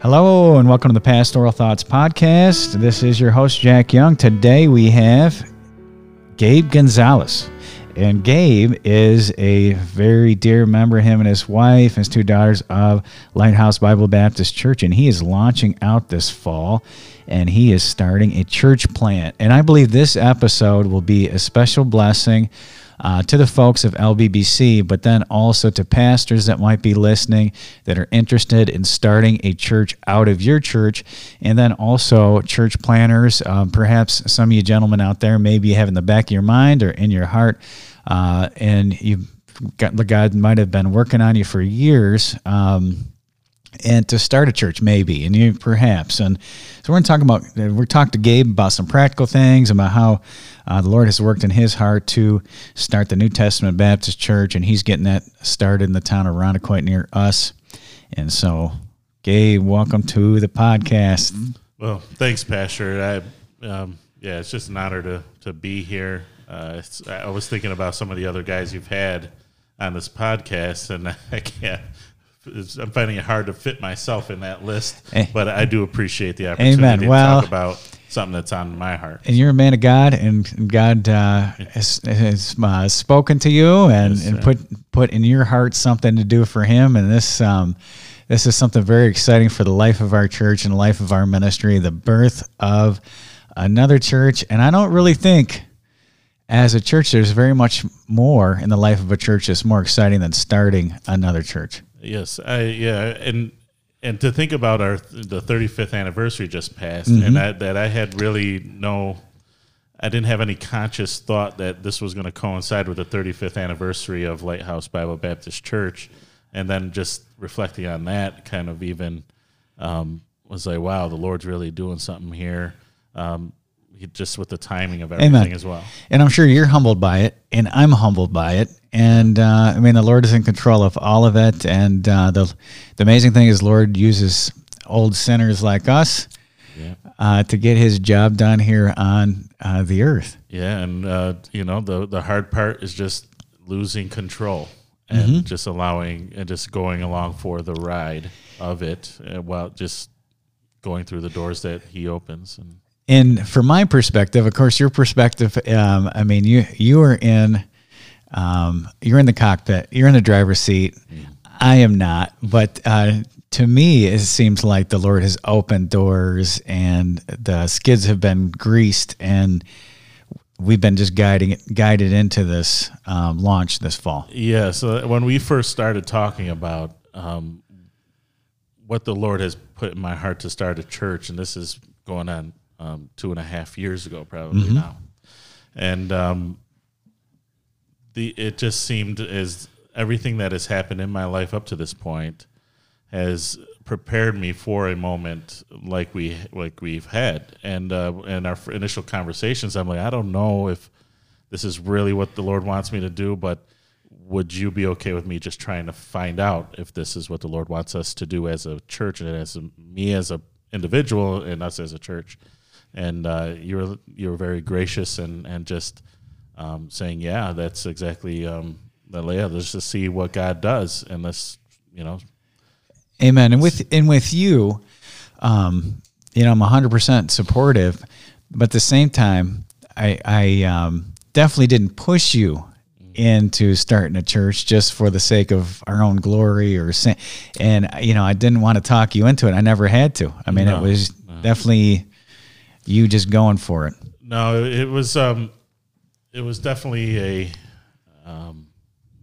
Hello, and welcome to the Pastoral Thoughts Podcast. This is your host, Jack Young. Today we have Gabe Gonzalez. And Gabe is a very dear member, him and his wife and his two daughters of Lighthouse Bible Baptist Church. And he is launching out this fall and he is starting a church plant. And I believe this episode will be a special blessing uh, to the folks of LBBC, but then also to pastors that might be listening that are interested in starting a church out of your church, and then also church planters. Um, perhaps some of you gentlemen out there maybe have in the back of your mind or in your heart, uh, and you got the God might have been working on you for years. Um, and to start a church maybe and you perhaps. And so we're talking about we're talking to gabe about some practical things about how uh, the lord has worked in his heart to start the new testament baptist church and he's getting that started in the town of Irondequoit near us. And so gabe welcome to the podcast. Well thanks pastor. I um, yeah it's just an honor to, to be here. Uh, i was thinking about some of the other guys you've had on this podcast and i can't I'm finding it hard to fit myself in that list, eh. but I do appreciate the opportunity Amen. to well, talk about something that's on my heart. And you're a man of God, and God uh, has, has uh, spoken to you and, yes, and put put in your heart something to do for Him. And this um, this is something very exciting for the life of our church and the life of our ministry, the birth of another church. And I don't really think. As a church, there's very much more in the life of a church that's more exciting than starting another church. Yes, I yeah, and and to think about our the 35th anniversary just passed, mm-hmm. and that that I had really no, I didn't have any conscious thought that this was going to coincide with the 35th anniversary of Lighthouse Bible Baptist Church, and then just reflecting on that, kind of even um, was like, wow, the Lord's really doing something here. Um, just with the timing of everything Amen. as well. And I'm sure you're humbled by it, and I'm humbled by it. And uh, I mean, the Lord is in control of all of it. And uh, the the amazing thing is, Lord uses old sinners like us yeah. uh, to get His job done here on uh, the earth. Yeah, and uh, you know, the the hard part is just losing control and mm-hmm. just allowing and just going along for the ride of it, uh, while just going through the doors that He opens and and from my perspective, of course, your perspective, um, I mean, you you are in, um, you're in the cockpit, you're in the driver's seat. I am not, but uh, to me, it seems like the Lord has opened doors and the skids have been greased, and we've been just guiding guided into this um, launch this fall. Yeah. So when we first started talking about um, what the Lord has put in my heart to start a church, and this is going on um, two and a half years ago, probably mm-hmm. now, and um, the it just seemed as everything that has happened in my life up to this point has prepared me for a moment like we like we've had, and uh, in our initial conversations, I'm like, I don't know if this is really what the Lord wants me to do, but would you be okay with me just trying to find out if this is what the Lord wants us to do as a church and as a, me as a individual and us as a church? And uh, you were you were very gracious and and just um, saying, yeah, that's exactly um, the layout. Let's just see what God does, and let's you know, Amen. And with and with you, um, you know, I'm 100 percent supportive, but at the same time, I I um, definitely didn't push you into starting a church just for the sake of our own glory or sin. and you know I didn't want to talk you into it. I never had to. I mean, no, it was no. definitely you just going for it. No, it was um, it was definitely a um,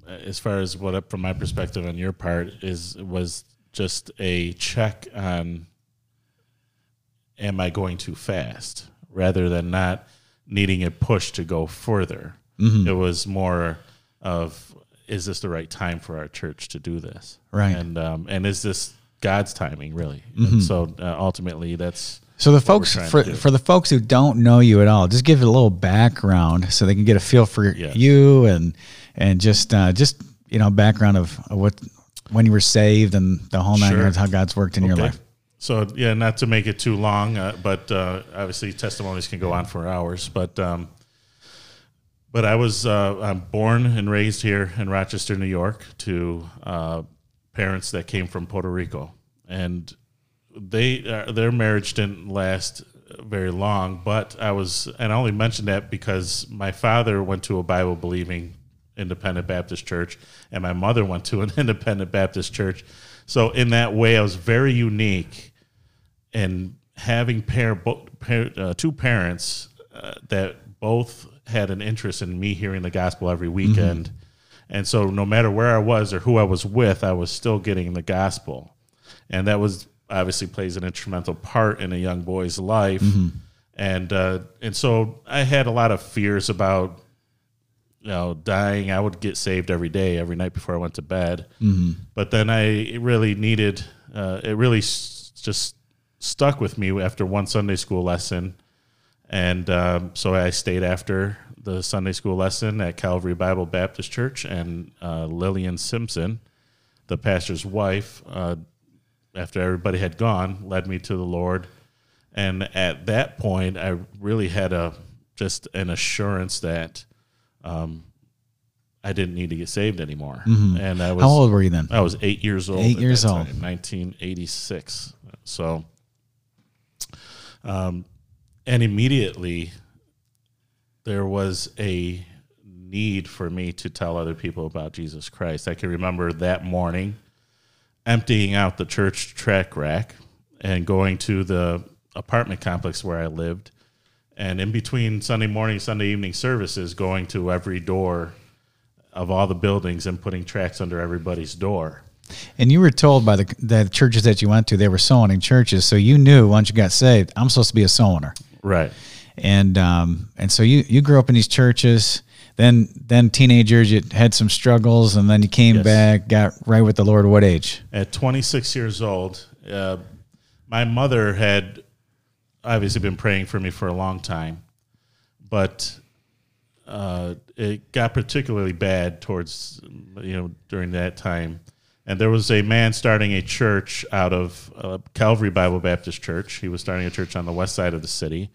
as far as what from my perspective on your part is was just a check on am I going too fast rather than not needing a push to go further. Mm-hmm. It was more of is this the right time for our church to do this? Right. And um, and is this God's timing really? Mm-hmm. so uh, ultimately that's so the folks for for the folks who don't know you at all, just give it a little background so they can get a feel for yes. you and and just uh, just you know background of, of, what when you were saved and the whole nine sure. yards, how God's worked in okay. your life. So yeah, not to make it too long, uh, but uh, obviously testimonies can go on for hours. But um, but I was uh, I'm born and raised here in Rochester, New York, to uh, parents that came from Puerto Rico, and they uh, their marriage didn't last very long, but I was, and I only mentioned that because my father went to a Bible believing independent Baptist church, and my mother went to an independent Baptist church. So in that way, I was very unique in having pair, pair uh, two parents uh, that both had an interest in me hearing the gospel every weekend. And so no matter where I was or who I was with, I was still getting the gospel. And that was obviously plays an instrumental part in a young boy's life. And uh, and so I had a lot of fears about you know dying. I would get saved every day, every night before I went to bed. But then I really needed uh, it really s- just stuck with me after one Sunday school lesson. And um, so I stayed after the Sunday school lesson at Calvary Bible Baptist Church, and uh, Lillian Simpson, the pastor's wife, uh, after everybody had gone, led me to the Lord. And at that point, I really had a just an assurance that um, I didn't need to get saved anymore. And I was How old were you then? I was eight years old. Eight years old. time, 1986. So, um, and immediately there was a need for me to tell other people about Jesus Christ. I can remember that morning emptying out the church track rack and going to the apartment complex where I lived. And in between Sunday morning, Sunday evening services, going to every door of all the buildings and putting tracks under everybody's door. And you were told by the, the churches that you went to, they were sowing churches. So you knew once you got saved, I'm supposed to be a sower. Right. And um, and so you you grew up in these churches. Then then teenagers, you had some struggles, and then you came Yes. back, got right with the Lord. What age? At 26 years old, uh, my mother had obviously been praying for me for a long time, but uh, it got particularly bad towards you know during that time. And there was a man starting a church out of uh, Calvary Bible Baptist Church. He was starting a church on the west side of the city,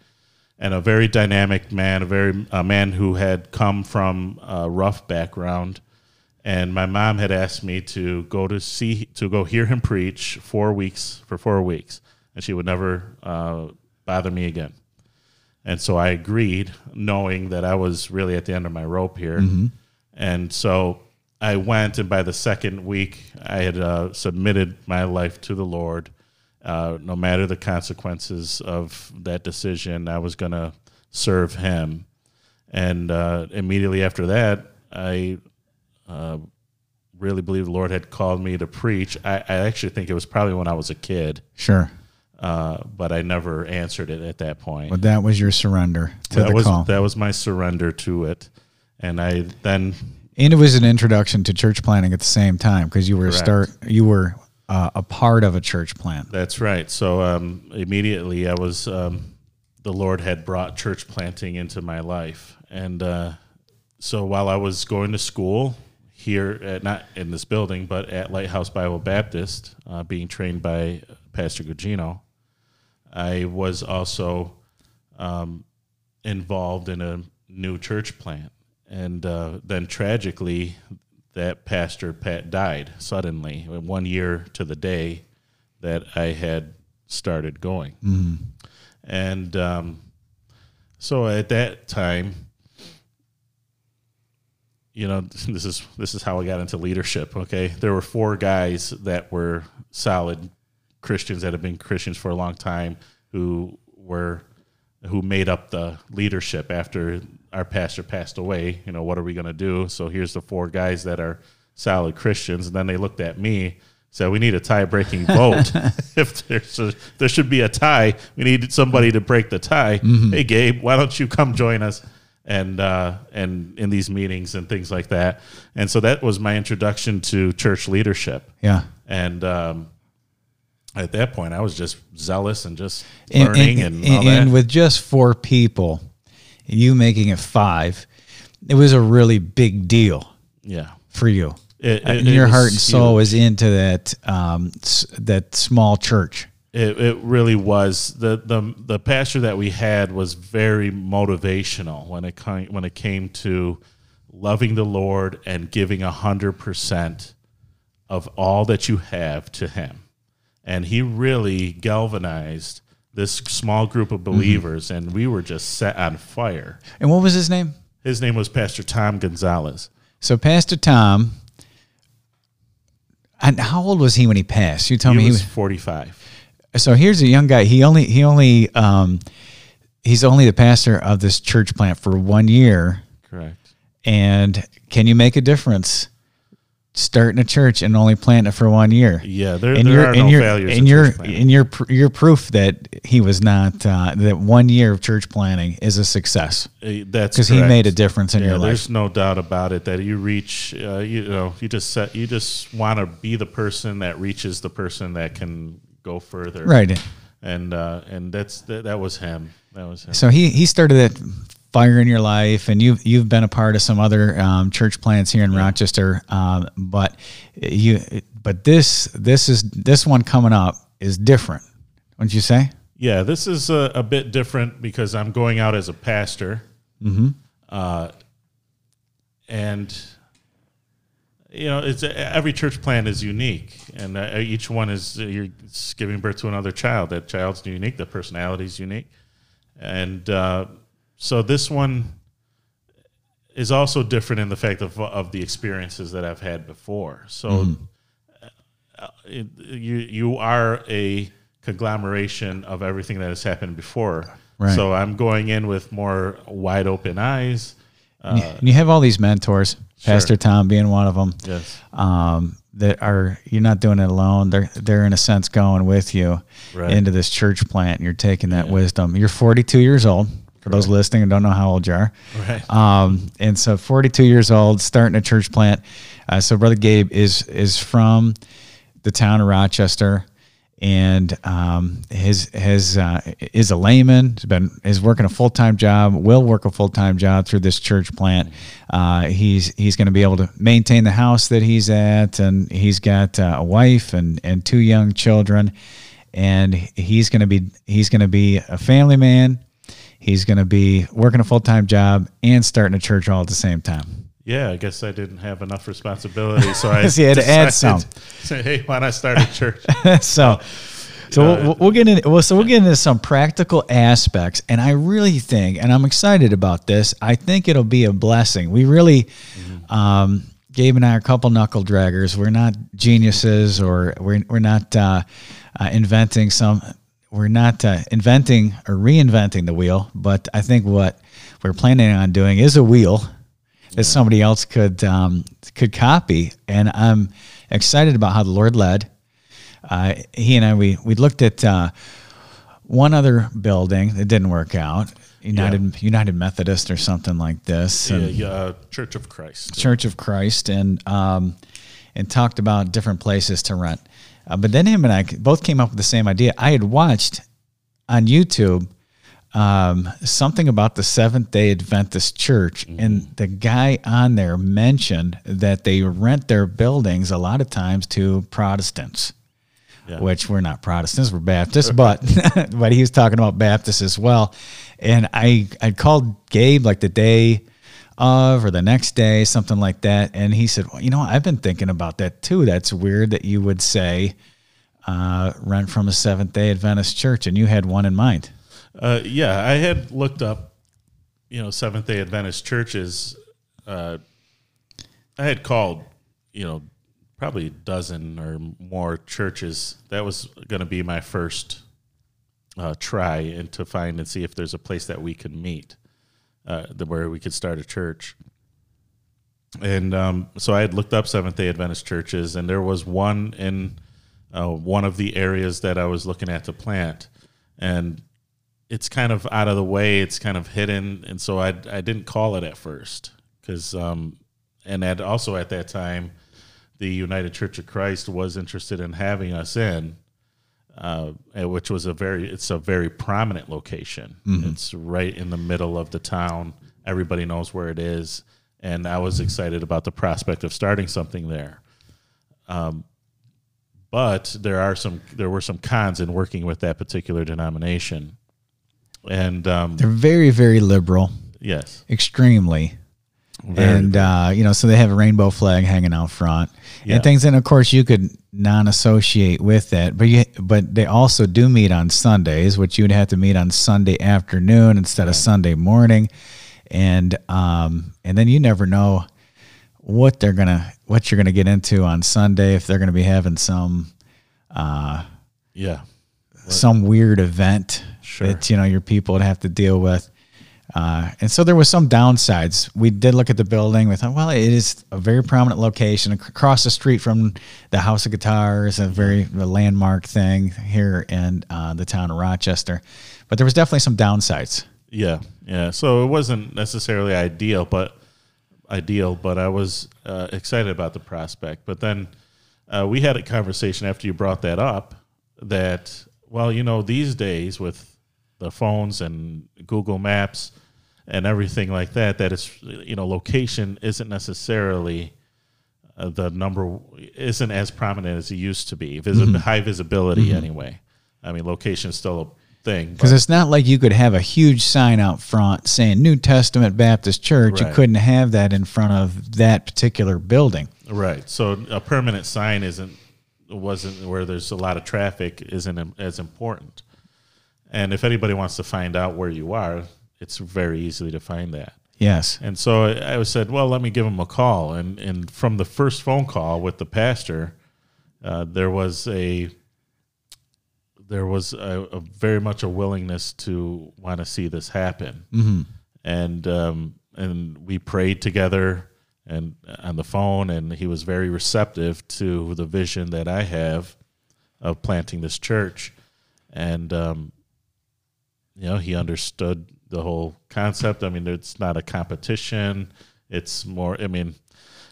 and a very dynamic man, a very a man who had come from a rough background. And my mom had asked me to go to see to go hear him preach four weeks for four weeks, and she would never uh, bother me again. And so I agreed, knowing that I was really at the end of my rope here. And so I went, and by the second week, I had uh, submitted my life to the Lord. Uh, no matter the consequences of that decision, I was going to serve Him. And uh, immediately after that, I uh, really believe the Lord had called me to preach. I, I actually think it was probably when I was a kid, Sure. uh, but I never answered it at that point But that was your surrender to that the was call. that was my surrender to it, and I then and it was an introduction to church planting at the same time because you were start you were uh, a part of a church plant. that's right. So um, immediately I was um, the Lord had brought church planting into my life, and uh, so while I was going to school here at not in this building but at Lighthouse Bible Baptist, uh, being trained by Pastor Gugino, I was also um, involved in a new church plant. And uh, then tragically, that pastor Pat died suddenly, one year to the day that I had started going. And um, so at that time, you know, this is this is how I got into leadership. Okay, there were four guys that were solid Christians that have been Christians for a long time who were who made up the leadership after our pastor passed away. You know, what are we going to do? So here's the four guys that are solid Christians, and then they looked at me. Said we need a tie-breaking vote. if there's a, there should be a tie, we need somebody to break the tie. Hey, Gabe, why don't you come join us? and uh, and in these meetings and things like that. And so that was my introduction to church leadership. Yeah. And um, at that point, I was just zealous and just And, learning and, and, all that. and with just four people, you making it five, it was a really big deal yeah, for you. It- Uh, it- and it your was heart and soul was into that um, that small church. It, it really was the, the the pastor that we had was very motivational when it came, when it came to loving the Lord and giving a hundred percent of all that you have to Him, and he really galvanized this small group of believers, and we were just set on fire. And what was his name? His name was Pastor Tom Gonzalez. So Pastor Tom. And how old was he when he passed? You told He me he was was. 45. So here's a young guy. He only he only um, he's only the pastor of this church plant for one year. Correct. And can you make a difference starting a church and only planting it for one year? Yeah, there, and there you're are and no you're failures. and in you're church planting. and you're you're proof that he was not uh, that one year of church planting is a success Uh, That's because he made a difference in Yeah, your life. there's no doubt about it that you reach. Uh, you know, you just set, you just want to be the person that reaches the person that can go further. Right. And uh, and that's that, that was him. That was him. So he he started that fire in your life, and you've you've been a part of some other um, church plants here in Rochester. Um, but you but this this is this one coming up is different. Wouldn't you say? Yeah, this is a, a bit different because I'm going out as a pastor. Mm-hmm. Uh, and you know, it's every church plant is unique, and uh, each one is you're giving birth to another child. That child's unique. The personality is unique, and uh, so this one is also different in the fact of of the experiences that I've had before. So uh, it, you you are a conglomeration of everything that has happened before. Right. So I'm going in with more wide open eyes. and you have all these mentors, Pastor Tom being one of them. Yes. um, that are you're not doing it alone. They're they're in a sense going with you Right. into this church plant. And you're taking that wisdom. You're 42 years old. For those listening and don't know how old you are, Right. um, and so 42 years old, starting a church plant. Uh, so Brother Gabe is is from the town of Rochester, and um, his his uh, is a layman. Has been is working a full time job. Will work a full time job through this church plant. Uh, he's he's going to be able to maintain the house that he's at, and he's got uh, a wife and and two young children, and he's going to be he's going to be a family man. He's going to be working a full time job and starting a church all at the same time. Yeah, I guess I didn't have enough responsibility, so I So had to add some. Say, hey, why not start a church? so so we'll, we'll get into well, so we'll get into some practical aspects and i really think and i'm excited about this i think it'll be a blessing we really um, gabe and i are a couple knuckle draggers we're not geniuses or we're, we're not uh, uh, inventing some we're not uh, inventing or reinventing the wheel but i think what we're planning on doing is a wheel that somebody else could um, could copy. And i'm excited about how the lord led. Uh, he and I we we looked at uh, one other building that didn't work out, United United Methodist or something like this, yeah, yeah, uh, Church of Christ. Church of Christ, and um, and talked about different places to rent. Uh, but then him and I both came up with the same idea. I had watched on YouTube um, something about the Seventh Day Adventist Church, and the guy on there mentioned that they rent their buildings a lot of times to Protestants Yeah. which we're not Protestants, we're Baptists, but but he was talking about Baptists as well. And I I called Gabe like the day of or the next day, something like that, and he said, well, you know, I've been thinking about that too. That's weird that you would say uh, rent from a Seventh Day Adventist church, and you had one in mind. Uh, yeah, I had looked up, you know, Seventh Day Adventist churches. Uh, I had called, you know, probably a dozen or more churches. That was going to be my first uh, try and to find and see if there's a place that we could meet, uh, where we could start a church. And um, so I had looked up Seventh Day Adventist churches, and there was one in uh, one of the areas that I was looking at to plant, and it's kind of out of the way. It's kind of hidden, and so I I didn't call it at first because um, and at also at that time, the United Church of Christ was interested in having us in, uh, which was a very it's a very prominent location. It's right in the middle of the town. Everybody knows where it is, and I was excited about the prospect of starting something there. Um, but there are some there were some cons in working with that particular denomination, and um, They're very very liberal, yes, extremely. Very, and uh, you know, so they have a rainbow flag hanging out front Yeah. and things. And of course, you could non-associate with that, but you but they also do meet on Sundays, which you'd have to meet on Sunday afternoon instead of Sunday morning, and um, and then you never know what they're gonna what you're gonna get into on Sunday if they're gonna be having some uh yeah. some weird event Sure. that you know your people would have to deal with. Uh, and so there was some downsides. We did look at the building. We thought, well, it is a very prominent location across the street from the House of Guitars, a very a landmark thing here in uh, the town of Rochester. But there was definitely some downsides. Yeah, yeah. So it wasn't necessarily ideal, but ideal. But I was uh, excited about the prospect. But then uh, we had a conversation after you brought that up. That well, you know, these days with the phones and Google Maps and everything like that, that it's you know, location isn't necessarily uh, the number isn't as prominent as it used to be. Visi- High visibility, anyway. I mean, location is still a thing. Because it's not like you could have a huge sign out front saying New Testament Baptist Church. You couldn't have that in front of that particular building. Right. So a permanent sign isn't wasn't where there's a lot of traffic isn't as important. And if anybody wants to find out where you are, it's very easily to find that. Yes. And so I, I said, well, let me give him a call. And and from the first phone call with the pastor, uh, there was a there was a, a very much a willingness to want to see this happen. Mm-hmm. And um, and we prayed together and on the phone, and he was very receptive to the vision that I have of planting this church. And um, you know he understood the whole concept. I mean it's not a competition. It's more i mean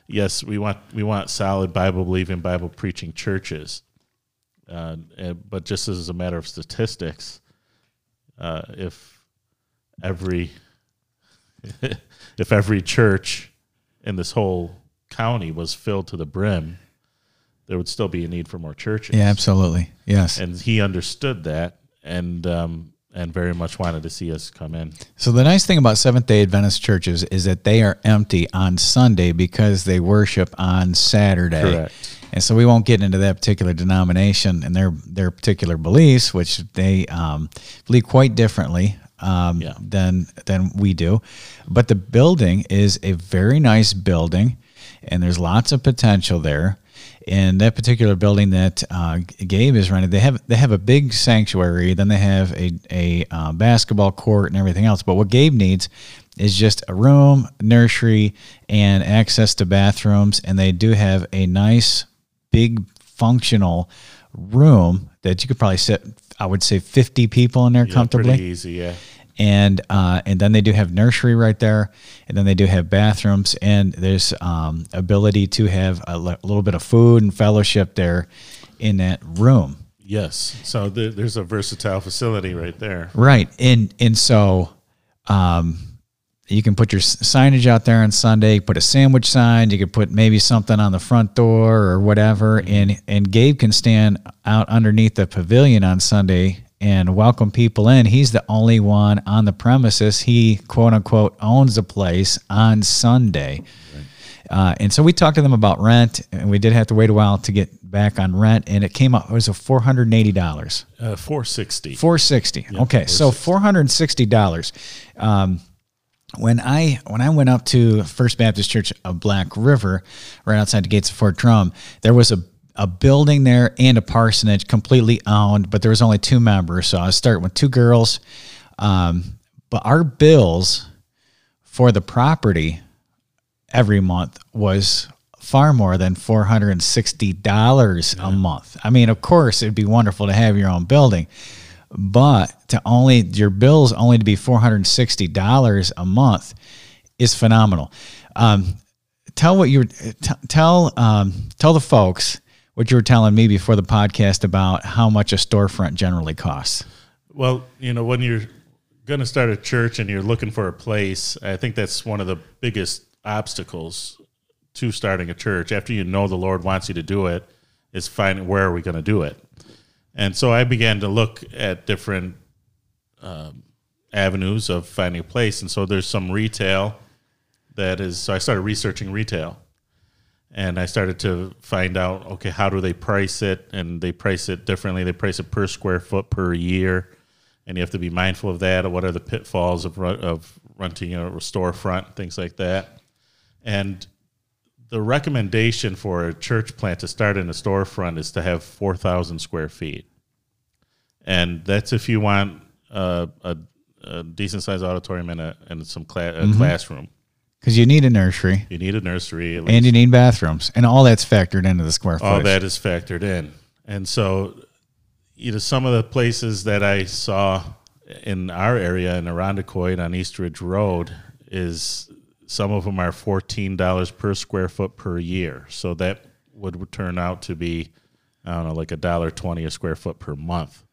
yes we want we want solid bible believing bible preaching churches. Uh, and- but just as a matter of statistics uh, if every if every church in this whole county was filled to the brim there would still be a need for more churches. Yeah, absolutely. Yes. and he understood that. And um, and very much wanted to see us come in. So the nice thing about Seventh Day Adventist churches is that they are empty on Sunday because they worship on Saturday. Correct. And so we won't get into that particular denomination and their their particular beliefs, which they um, believe quite differently um, Yeah. than than we do. But the building is a very nice building, and there's lots of potential there. In that particular building that uh, Gabe is running, they have they have a big sanctuary. Then they have a a uh, basketball court and everything else. But what Gabe needs is just a room, nursery, and access to bathrooms. And they do have a nice, big, functional room that you could probably sit. I would say fifty people in there Yeah, comfortably pretty easy, yeah. And uh, and then they do have nursery right there, and then they do have bathrooms, and there's um, ability to have a little bit of food and fellowship there in that room. Yes. So there, there's a versatile facility right there. Right, and and so um, you can put your signage out there on Sunday. Put a sandwich sign. You could put maybe something on the front door or whatever. And and Gabe can stand out underneath the pavilion on Sunday and welcome people in. He's the only one on the premises. He quote unquote owns the place on Sunday. Uh, and so we talked to them about rent, and we did have to wait a while to get back on rent, and it came up. It was a four hundred and eighty dollars. Uh, 460. Four sixty. okay, so four hundred and sixty dollars. Um, when I when I went up to First Baptist Church of Black River, right outside the gates of Fort Drum, there was a a building there and a parsonage completely owned, but there was only two members. So I was starting with two girls. Um, but our bills for the property every month was far more than $460 a month. I mean, of course, it'd be wonderful to have your own building, but to only your bills only to be $460 a month is phenomenal. Um, tell what you t- tell um, tell the folks what you were telling me before the podcast about how much a storefront generally costs. Well, you know, when you're going to start a church and you're looking for a place, I think that's one of the biggest obstacles to starting a church. After you know the Lord wants you to do it, is finding where are we going to do it. And so I began to look at different um, avenues of finding a place. And so there's some retail that is. So I started researching retail, and I started to find out okay, how do they price it? And they price it differently. They price it per square foot per year, and you have to be mindful of that. Or What are the pitfalls of of renting a storefront, things like that, and the recommendation for a church plant to start in a storefront is to have 4,000 square feet. And that's if you want a, a, a decent sized auditorium and, a, and some cla- a mm-hmm. classroom. Because you need a nursery You need a nursery. At and you need bathrooms, and all that's factored into the square footage. All that is factored in. And so, you know, some of the places that I saw in our area in Irondequoit on East Ridge Road is some of them are fourteen dollars per square foot per year. So that would turn out to be, I don't know, like a dollar twenty a square foot per month,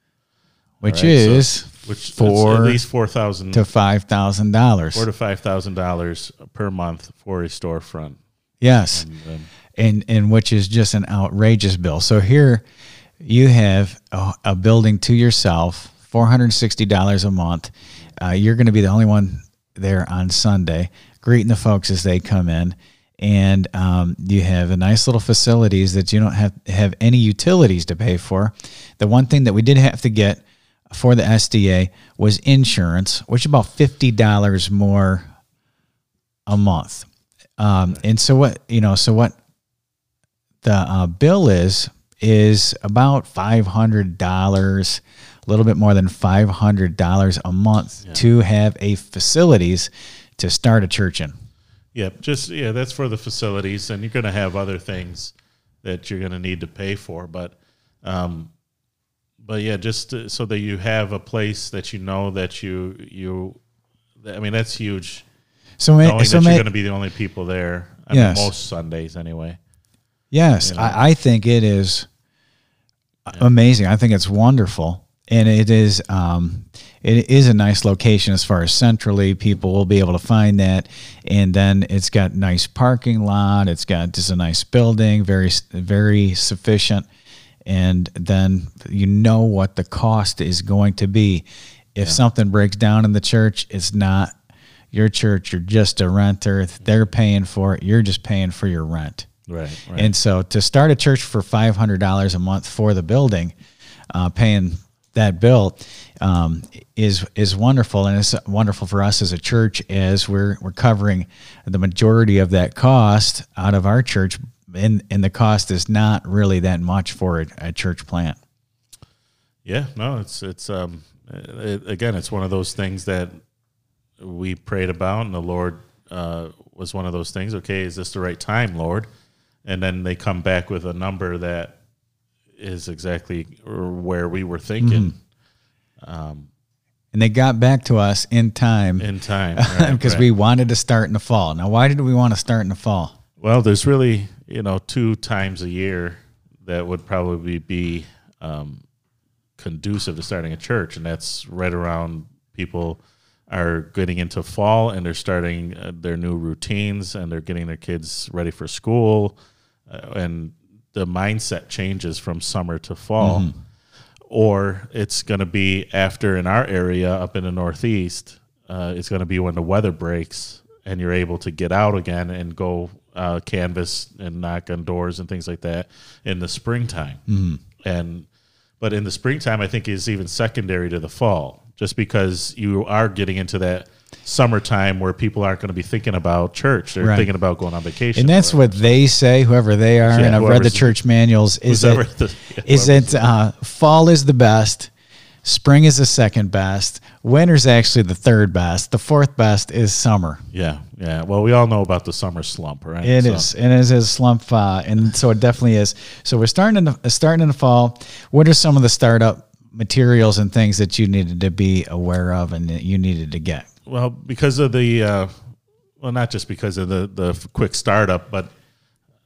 which right, so- is which four at least four thousand to five thousand dollars. four to five thousand dollars per month for a storefront. Yes, And, um, and and which is just an outrageous bill. So here you have a, a building to yourself, four hundred sixty dollars a month. Uh, you're going to be the only one there on Sunday, greeting the folks as they come in, and um, you have a nice little facilities that you don't have have any utilities to pay for. The one thing that we did have to get for the SDA was insurance, which is about fifty dollars more a month. Um, and so what you know, so what the uh, bill is is about five hundred dollars, a little bit more than five hundred dollars a month to have a facilities to start a church in. Yeah, just yeah, that's for the facilities, and you're going to have other things that you're going to need to pay for, but, um, but yeah, just to, so that you have a place that you know that you you, I mean, that's huge. So, Knowing so that you're going to be the only people there. I Yes. mean, most Sundays anyway. Yes, you know? I, I think it is amazing. I think it's wonderful, and it is um, it is a nice location as far as centrally. People will be able to find that, and then it's got nice parking lot. It's got just a nice building, very very sufficient, and then you know what the cost is going to be. If something breaks down in the church, it's not your church. You're just a renter. They're paying for it. You're just paying for your rent. Right. Right. And so to start a church for five hundred dollars a month for the building, uh, paying that bill um, is is wonderful, and it's wonderful for us as a church as we're we're covering the majority of that cost out of our church, and and the cost is not really that much for a, a church plant. Yeah, no, it's it's um it, again, it's one of those things that we prayed about, and the Lord uh, was one of those things. Okay, is this the right time, Lord? And then they come back with a number that is exactly where we were thinking And they got back to us in time in time right, because right. we wanted to start in the fall. Now, why did we want to start in the fall? Well, there's really you know two times a year that would probably be um, conducive to starting a church, and that's right around people are getting into fall and they're starting uh, their new routines and they're getting their kids ready for school, uh, and the mindset changes from summer to fall. Or it's going to be after in our area up in the Northeast, uh, it's going to be when the weather breaks and you're able to get out again and go uh, canvas and knock on doors and things like that in the springtime. And but in the springtime, I think is even secondary to the fall, just because you are getting into that summertime where people aren't going to be thinking about church; they're Right. thinking about going on vacation. And that's what they say, whoever they are. Yeah, and I've read the church manuals. Is that, the- yeah, is that uh, fall is the best, spring is the second best, winter's actually the third best, the fourth best is summer. yeah, yeah. Well, we all know about the summer slump, right? It So- is, and it is a slump, uh, and so it definitely is. So we're starting in the starting in the fall. What are some of the startup materials and things that you needed to be aware of and that you needed to get? Well, because of the, uh, well, not just because of the the quick startup, but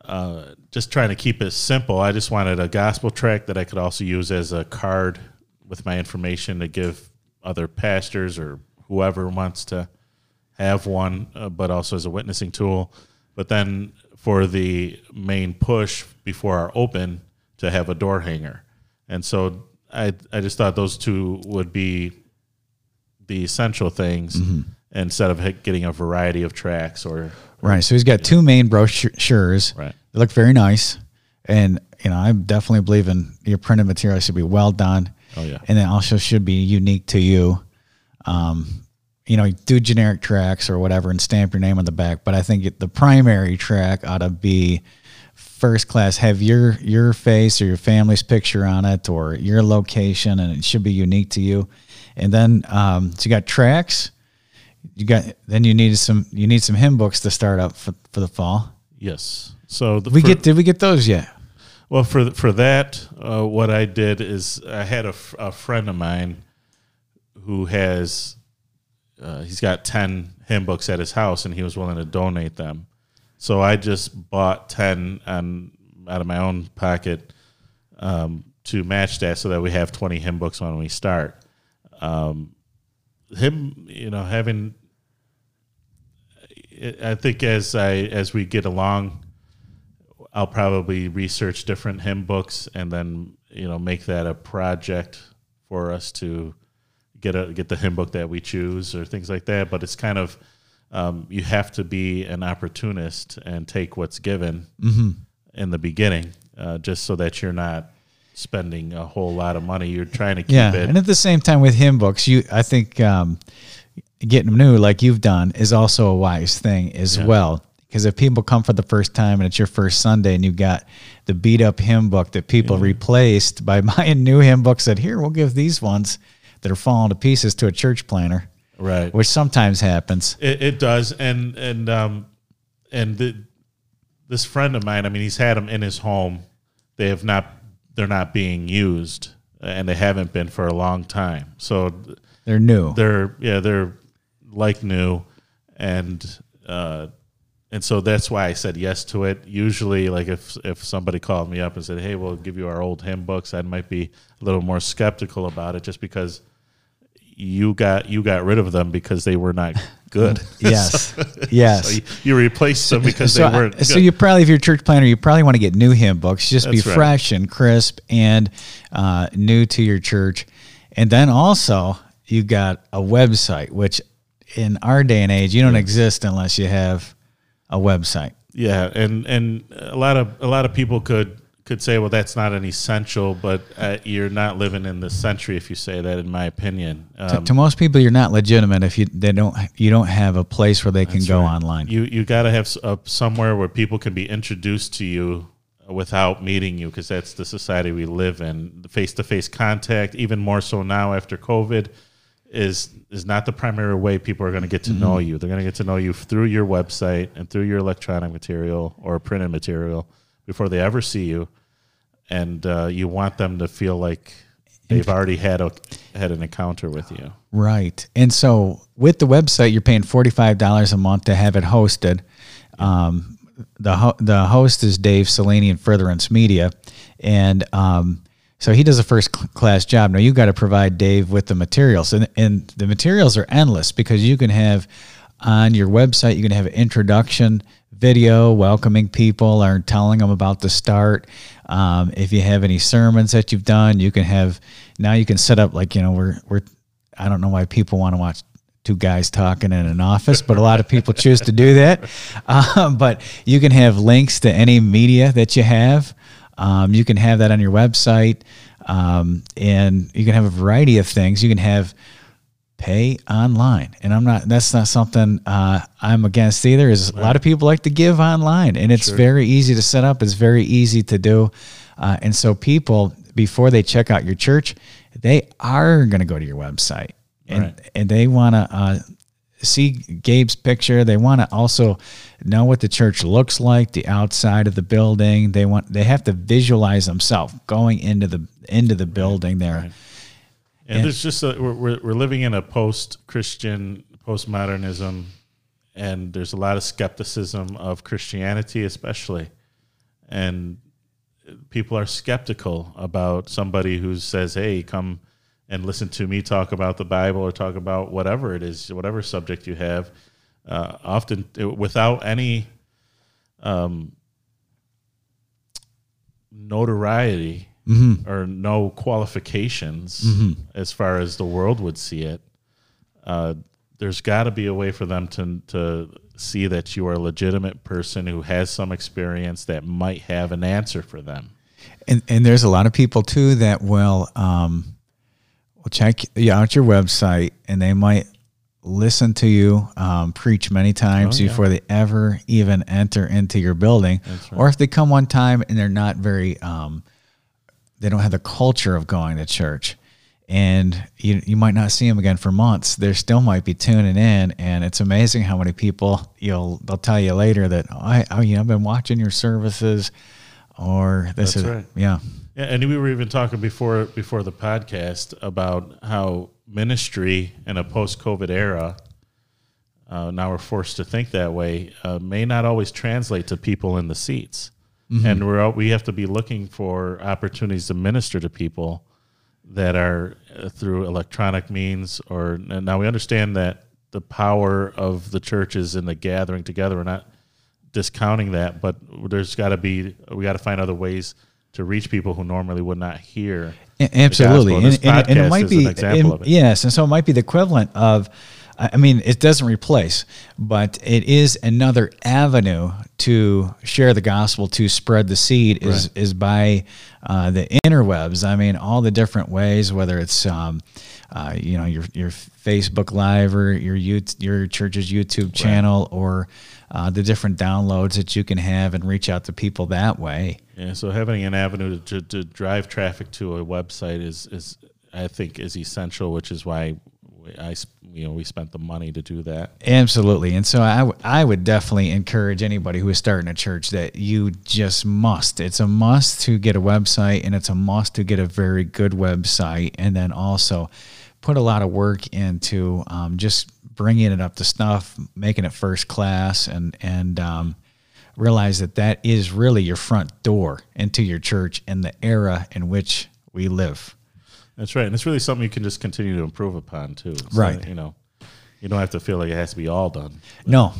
uh, just trying to keep it simple. I just wanted a gospel track that I could also use as a card with my information to give other pastors or whoever wants to have one, uh, but also as a witnessing tool. But then for the main push before our open to have a door hanger, and so I I just thought those two would be the essential things. instead of getting a variety of tracks or Right. So he's got two main brochures. Right. They look very nice. And, you know, I am definitely believe in your printed material should be well done. Oh, yeah. And then also should be unique to you. Um, you know, do generic tracks or whatever and stamp your name on the back. But I think the primary track ought to be first class. Have your your face or your family's picture on it or your location, and it should be unique to you. And then um, so you got tracks. You got then you need some you need some hymn books to start up for, for the fall. yes. So the We fir- get did we get those yet? Well, for for that, uh, what I did is I had a, a friend of mine who has uh, he's got ten hymn books at his house, and he was willing to donate them. So I just bought ten on out of my own pocket um, to match that, so that we have twenty hymn books when we start. Um, him, you know, having. I think as I as we get along, I'll probably research different hymn books and then you know make that a project for us to get a get the hymn book that we choose or things like that. But it's kind of um, you have to be an opportunist and take what's given in the beginning, uh, just so that you're not spending a whole lot of money. You're trying to keep Yeah, it. and at the same time with hymn books, you I think um, getting them new like you've done is also a wise thing as Yeah. well. Because if people come for the first time and it's your first Sunday and you've got the beat up hymn book that people replaced by buying new hymn books, that here we'll give these ones that are falling to pieces to a church planter, right. which sometimes happens. It, it does, and and um, and the, this friend of mine, I mean, he's had them in his home. They have not, they're not being used, and they haven't been for a long time. So They're new. they're yeah, they're like new, and uh, and so that's why I said yes to it. Usually, like if if somebody called me up and said, "Hey, we'll give you our old hymn books," I might be a little more skeptical about it, just because you got you got rid of them because they were not good. yes, yes. So you, you replaced them because so, they weren't. I- so good. you probably, if you're a church planter, you probably want to get new hymn books. Just be That's right. fresh and crisp and uh, new to your church. And then also, you got a website, which in our day and age, you don't exist unless you have a website. yeah, and and a lot of a lot of people could could say, well, that's not an essential, but uh, you're not living in this century if you say that, in my opinion. Um, to most people, you're not legitimate if you they don't you don't have a place where they can go right. online. You you got to have uh, somewhere where people can be introduced to you without meeting you, because that's the society we live in. The face to face contact, even more so now after COVID, is is not the primary way people are going to get to know you. They're going to get to know you through your website and through your electronic material or printed material before they ever see you, and uh, you want them to feel like they've already had a had an encounter with you. Right. And so with the website, you're paying $45 a month to have it hosted. Um, the, ho- the host is Dave Selene and Furtherance Media. And um, so he does a first class job. Now you've got to provide Dave with the materials. And, and the materials are endless because you can have on your website, you can have an introduction video welcoming people or telling them about the start. Um, if you have any sermons that you've done, you can have now you can set up like you know we're we're I don't know why people want to watch two guys talking in an office, but a lot of people choose to do that. Um, but you can have links to any media that you have. Um, you can have that on your website, um, and you can have a variety of things. You can have pay online. And i'm not that's not something uh, i'm against either is a lot of people like to give online and it's very easy to set up. It's very easy to do. Uh, and so people before they check out your church they are going to go to your website. And, Right. and they want to uh, see gabe's picture. They want to also know what the church looks like the outside of the building. They want they have to visualize themselves going into the into the building there. And Yeah. there's just a, we're, we're we're living in a post-Christian, postmodernism, and there's a lot of skepticism of Christianity, especially, and people are skeptical about somebody who says, "Hey, come and listen to me talk about the Bible or talk about whatever it is, whatever subject you have." Uh, often, uh, without any um, notoriety or no qualifications as far as the world would see it. Uh, there's got to be a way for them to to see that you are a legitimate person who has some experience that might have an answer for them. And and there's a lot of people too that will um, will check out your website and they might listen to you um, preach many times Oh, yeah. before they ever even enter into your building. Or if they come one time and they're not very, um, they don't have the culture of going to church. And you, you might not see them again for months. They still might be tuning in, and it's amazing how many people you'll they'll tell you later that oh, I oh, you know, I've been watching your services, or this That's is right. yeah Yeah, and we were even talking before before the podcast about how ministry in a post-COVID era, uh, now we're forced to think that way, uh, may not always translate to people in the seats, and we're all, we have to be looking for opportunities to minister to people that are uh, through electronic means. Or now we understand that the power of the church is in the gathering together. We're not discounting that, but there's got to be we got to find other ways to reach people who normally would not hear. Absolutely, and, and, and it might be an example of it. yes, and so it might be the equivalent of. I mean, it doesn't replace, but it is another avenue to share the gospel, to spread the seed, is is by uh, the interwebs. I mean, all the different ways, whether it's um, uh, you know your your Facebook Live or your YouTube, your church's YouTube channel, or uh, the different downloads that you can have and reach out to people that way. Yeah, so having an avenue to, to drive traffic to a website is is I think is essential, which is why we, I you know we spent the money to do that. Absolutely. And so I, w- I would definitely encourage anybody who is starting a church that you just must. It's a must to get a website and it's a must to get a very good website. And then also put a lot of work into um, just bringing it up to snuff, making it first class, and, and, um, realize that that is really your front door into your church in the era in which we live. That's right, and it's really something you can just continue to improve upon too. So, Right. You know, you don't have to feel like it has to be all done. No,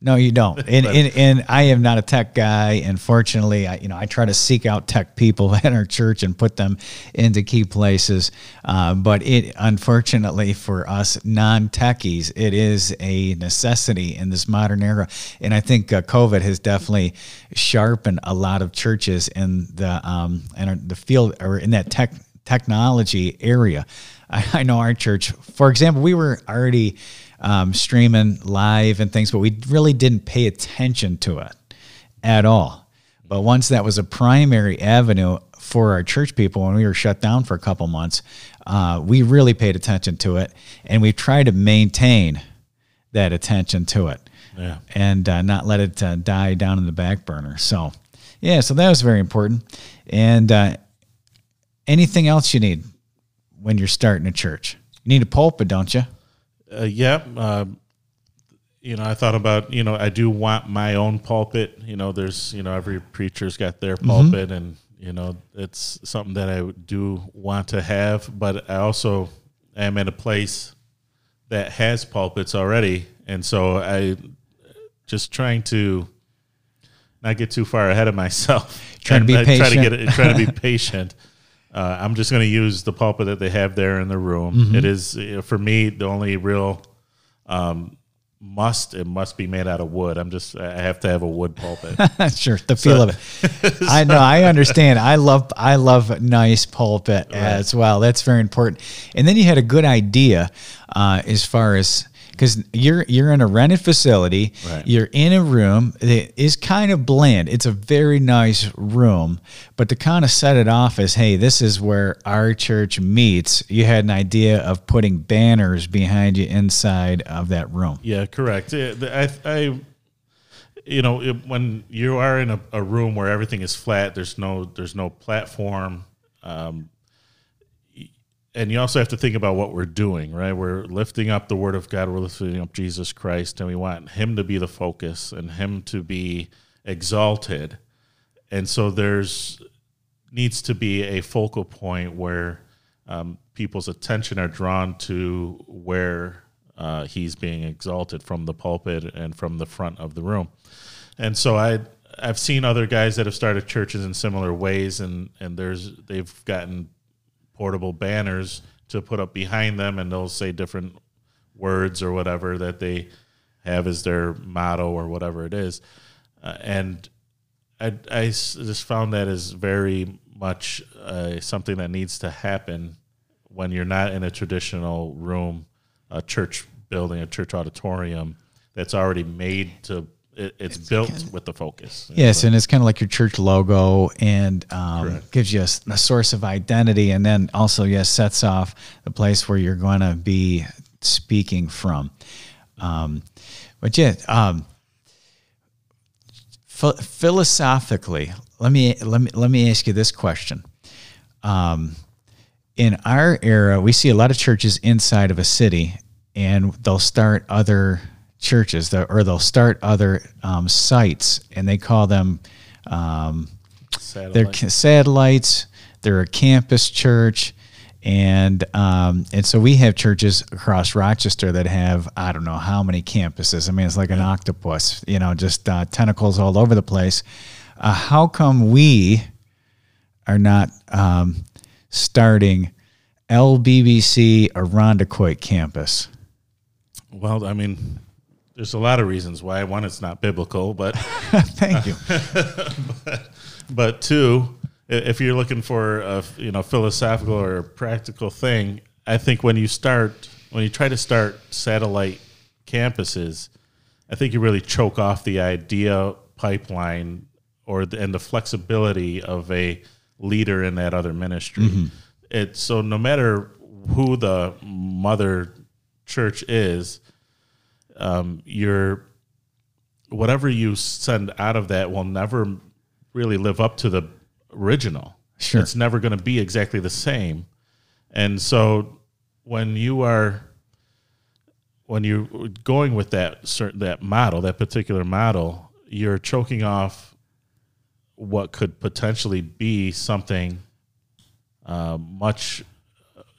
no, you don't. And, and and I am not a tech guy. And fortunately, I you know I try to seek out tech people at our church and put them into key places. Uh, but it unfortunately for us non techies, it is a necessity in this modern era. And I think uh, COVID has definitely sharpened a lot of churches in the um in the field or in that tech technology area. I, I know our church, for example, we were already um, streaming live and things, but we really didn't pay attention to it at all. But once that was a primary avenue for our church people when we were shut down for a couple months, uh, we really paid attention to it, and we tried to maintain that attention to it Yeah. and uh, not let it uh, die down in the back burner. So, yeah, so that was very important. And uh, anything else you need when you're starting a church? You need a pulpit, don't you? Uh, yeah. Um, you know, I thought about, you know, I do want my own pulpit. You know, there's, you know, every preacher's got their pulpit and, you know, it's something that I do want to have, but I also am in a place that has pulpits already. And so I just trying to not get too far ahead of myself. Trying to be Try to get to be patient. Uh, I'm just going to use the pulpit that they have there in the room. Mm-hmm. It is for me the only real um, must. It must be made out of wood. I'm just I have to have a wood pulpit. sure, the feel of it. I know, I understand. I love, I love nice pulpit as well. That's very important. And then you had a good idea uh, as far as because you're you're in a rented facility. Right. You're in a room that is kind of bland. It's a very nice room, but to kind of set it off as, hey, this is where our church meets. You had an idea of putting banners behind you inside of that room. Yeah, correct. I, I, you know, it, when you are in a, a room where everything is flat, there's no, there's no platform, um, and you also have to think about what we're doing, right? We're lifting up the Word of God, we're lifting up Jesus Christ, and we want Him to be the focus and Him to be exalted, and so there's needs to be a focal point where um, people's attention are drawn to where uh, he's being exalted from the pulpit and from the front of the room. And so I I've seen other guys that have started churches in similar ways, and and there's they've gotten portable banners to put up behind them, and they'll say different words or whatever that they have as their motto or whatever it is. Uh, and I just found that is very much uh, something that needs to happen when you're not in a traditional room, a church building, a church auditorium that's already made to. It, it's, built with the focus. Yes, and it's kind of like your church logo and um, gives you a source of identity, and then also, yes, sets off the place where you're going to be speaking from. Um, but yeah, um, ph- philosophically, let me let me let me ask you this question. Um, in our era, we see a lot of churches inside of a city, and they'll start other churches, that- or they'll start other um, sites, and they call them um, they're satellites. They're a campus church, and um, and so we have churches across Rochester that have I don't know how many campuses. I mean, it's like an octopus, you know, just uh, tentacles all over the place. Uh, how come we are not um, starting LBBC Irondequoit campus? Well, I mean, there's a lot of reasons why. One, it's not biblical, but Thank you. but two, if you're looking for a you know philosophical or practical thing, I think when you start when you try to start satellite campuses, I think you really choke off the idea pipeline or the, and the flexibility of a leader in that other ministry. Mm-hmm. It's so no matter who the mother church is, um, you're whatever you send out of that will never really live up to the original. Sure. It's never going to be exactly the same. And so when you are when you're going with that certain that model, that particular model, you're choking off what could potentially be something uh, much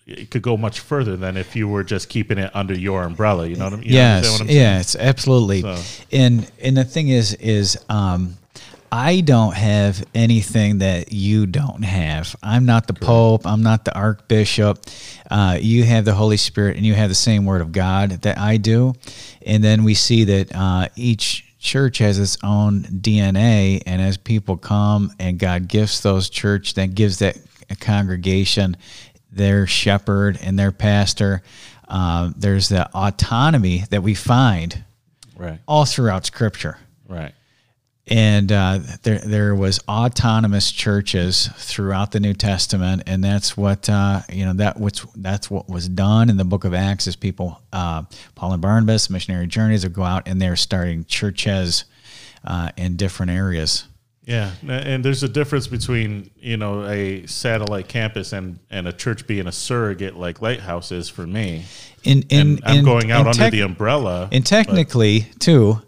it could go much further than if you were just keeping it under your umbrella. You know what I mean? You yes, what I'm yes, absolutely. So- And and the thing is, is um, I don't have anything that you don't have. I'm not the Pope. I'm not the Archbishop. Uh, you have the Holy Spirit, and you have the same Word of God that I do. And then we see that uh, each church has its own DNA, and as people come and God gifts those church, that gives that congregation their shepherd and their pastor. Uh, there's the autonomy that we find Right. all throughout Scripture, Right. and uh, there there was autonomous churches throughout the New Testament, and that's what uh, you know that what's that's what was done in the Book of Acts. Is people uh, Paul and Barnabas missionary journeys would go out and they're starting churches uh, in different areas. Yeah, and there's a difference between you know a satellite campus and and a church being a surrogate like Lighthouse is for me. In in And I'm in- going out under tech- the umbrella. And technically, too,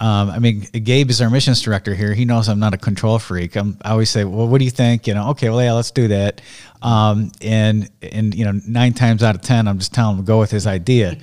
um, I mean, Gabe is our missions director here. He knows I'm not a control freak. I'm, I always say, "Well, what do you think?" You know, okay, well, yeah, let's do that. Um, and and you know, nine times out of ten, I'm just telling him to go with his idea.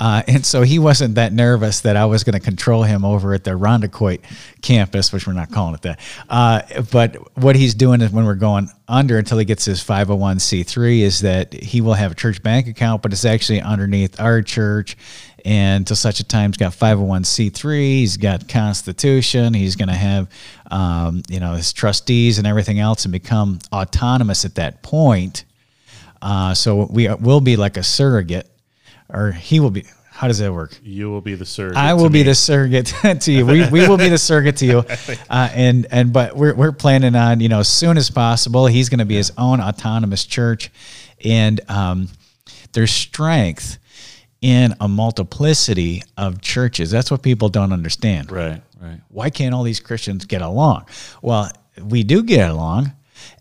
Uh, and so he wasn't that nervous that I was going to control him over at the Irondequoit campus, which we're not calling it that. Uh, but what he's doing is when we're going under until he gets his 501c3 is that he will have a church bank account, but it's actually underneath our church. And to such a time, he's got 501c3, he's got constitution, he's going to have, um, you know, his trustees and everything else and become autonomous at that point. Uh, so we will be like a surrogate, or he will be. How does that work? you will be the surrogate. I will be me. the surrogate to you. We, we will be the surrogate to you, uh, and and but we're we're planning on you know as soon as possible. He's going to be his own autonomous church, and um, there's strength in a multiplicity of churches. That's what people don't understand right. Right. why can't all these Christians get along? Well, we do get along,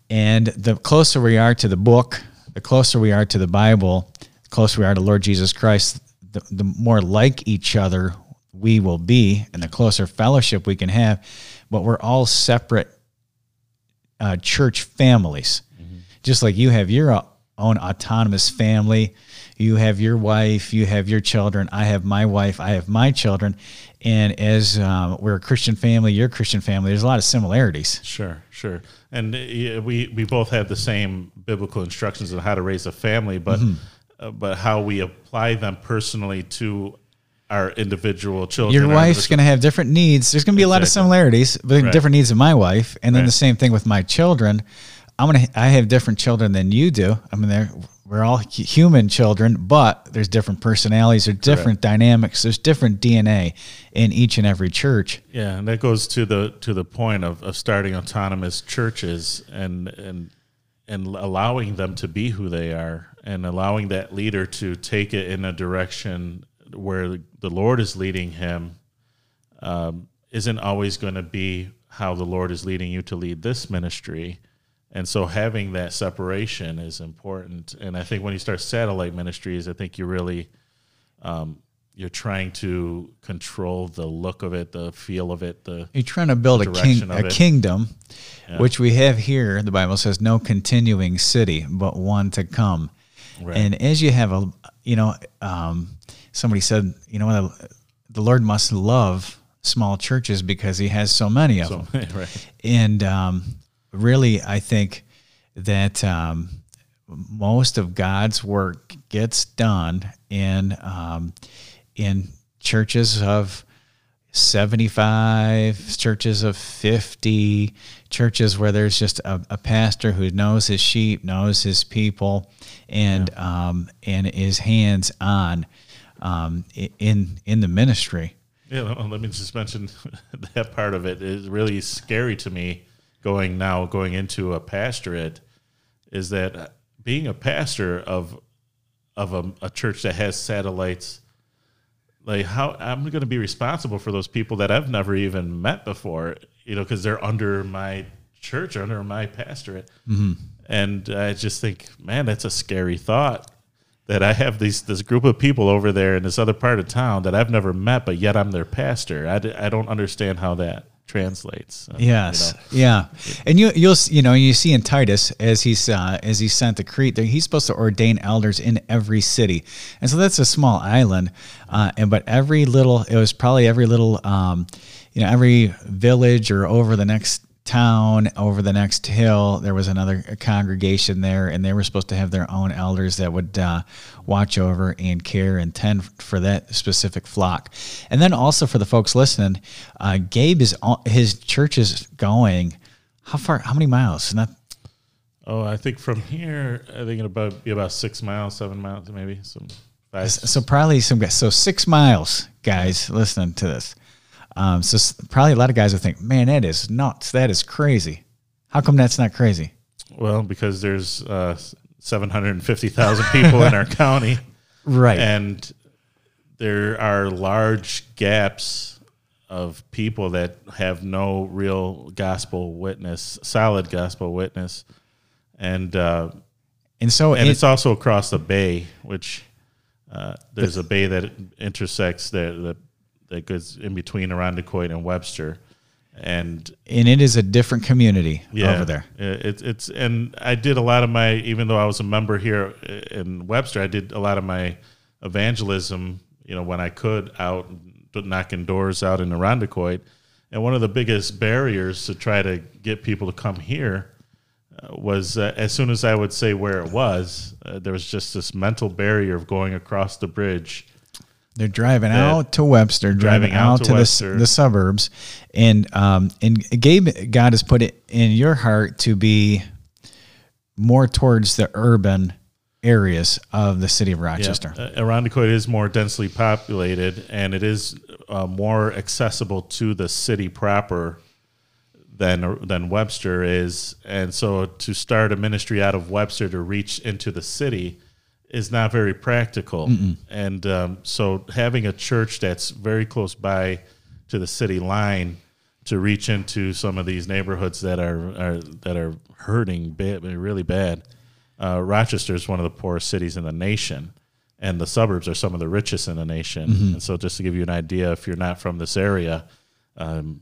and the closer we are to the book, the closer we are to the Bible, closer we are to Lord Jesus Christ, the, the more like each other we will be, and the closer fellowship we can have. But we're all separate uh, church families, just like you have your own autonomous family. You have your wife, you have your children. I have my wife, I have my children. And as um, we're a Christian family, you're a Christian family, there's a lot of similarities. Sure. Sure. And uh, we we both have the same biblical instructions on how to raise a family, but Mm-hmm. Uh, but how we apply them personally to our individual children. Your wife's going to have different needs. There's going to be a lot of similarities, but Right. different needs of my wife, and then Right. the same thing with my children. I'm gonna. I have different children than you do. I mean, they're we're all human children, but there's different personalities, there's different dynamics, there's different DNA in each and every church. Yeah, and that goes to the to the point of, of starting autonomous churches and and and allowing them to be who they are and allowing that leader to take it in a direction where the Lord is leading him um, isn't always going to be how the Lord is leading you to lead this ministry. And so having that separation is important. And I think when you start satellite ministries, I think you really um, you're trying to control the look of it, the feel of it, the You're trying to build a king, a kingdom, which we have here. The Bible says, "No continuing city, but one to come." Right. And as you have a, you know, um, somebody said, you know, the, the Lord must love small churches because He has so many of so, them. right. And um, really, I think that um, most of God's work gets done in um, in churches of 75 churches of 50 churches where there's just a, a pastor who knows his sheep knows his people and um, and is hands on um, in in the ministry. Yeah, let me just mention that part of it. Is really scary to me going now going into a pastorate is that being a pastor of of a, a church that has satellites like how I'm going to be responsible for those people that I've never even met before, you know, because they're under my church, under my pastorate, mm-hmm. and I just think, man, that's a scary thought that I have these this group of people over there in this other part of town that I've never met, but yet I'm their pastor. I, d- I don't understand how that translates. uh, you Yes, know. yeah, and you you'll you know you see in Titus as he's uh, as he's sent to Crete, he's supposed to ordain elders in every city, and so that's a small island, uh, and but every little it was probably every little um, you know every village or over the next town over the next hill there was another congregation there and they were supposed to have their own elders that would uh, watch over and care and tend for that specific flock. And then also for the folks listening uh, gabe is his church is going how far how many miles? Not Oh, I think from here, I think it'll about be about six miles, seven miles, maybe some so probably some guys so six miles guys listening to this um, so probably a lot of guys will think man that is nuts. That is crazy. How come that's not crazy? Well, because there's uh, seven hundred and fifty thousand people in our county, right. And there are large gaps of people that have no real gospel witness, solid gospel witness, and uh, and so and it- it's also across the bay, which uh, there's a bay that intersects that that that goes in between Irondequoit and Webster, and and it is a different community yeah, over there. It's it's and I did a lot of my even though I was a member here in Webster, I did a lot of my evangelism. You know, when I could out knocking doors out in Irondequoit, and one of the biggest barriers to try to get people to come here uh, was uh, as soon as I would say where it was, uh, there was just this mental barrier of going across the bridge. They're driving Yeah. out to Webster, driving, Driving out out to to, the, the suburbs, and um, and Gabe, God has put it in your heart to be more towards the urban areas of the city of Rochester. Yeah. Uh, Irondequoit is more densely populated, and it is uh, more accessible to the city proper than than Webster is. And so, to start a ministry out of Webster to reach into the city is not very practical. And um, so, having a church that's very close by to the city line to reach into some of these neighborhoods that are, are that are hurting bad, really bad. Uh, Rochester is one of the poorest cities in the nation, and the suburbs are some of the richest in the nation. And so, just to give you an idea, if you're not from this area, um,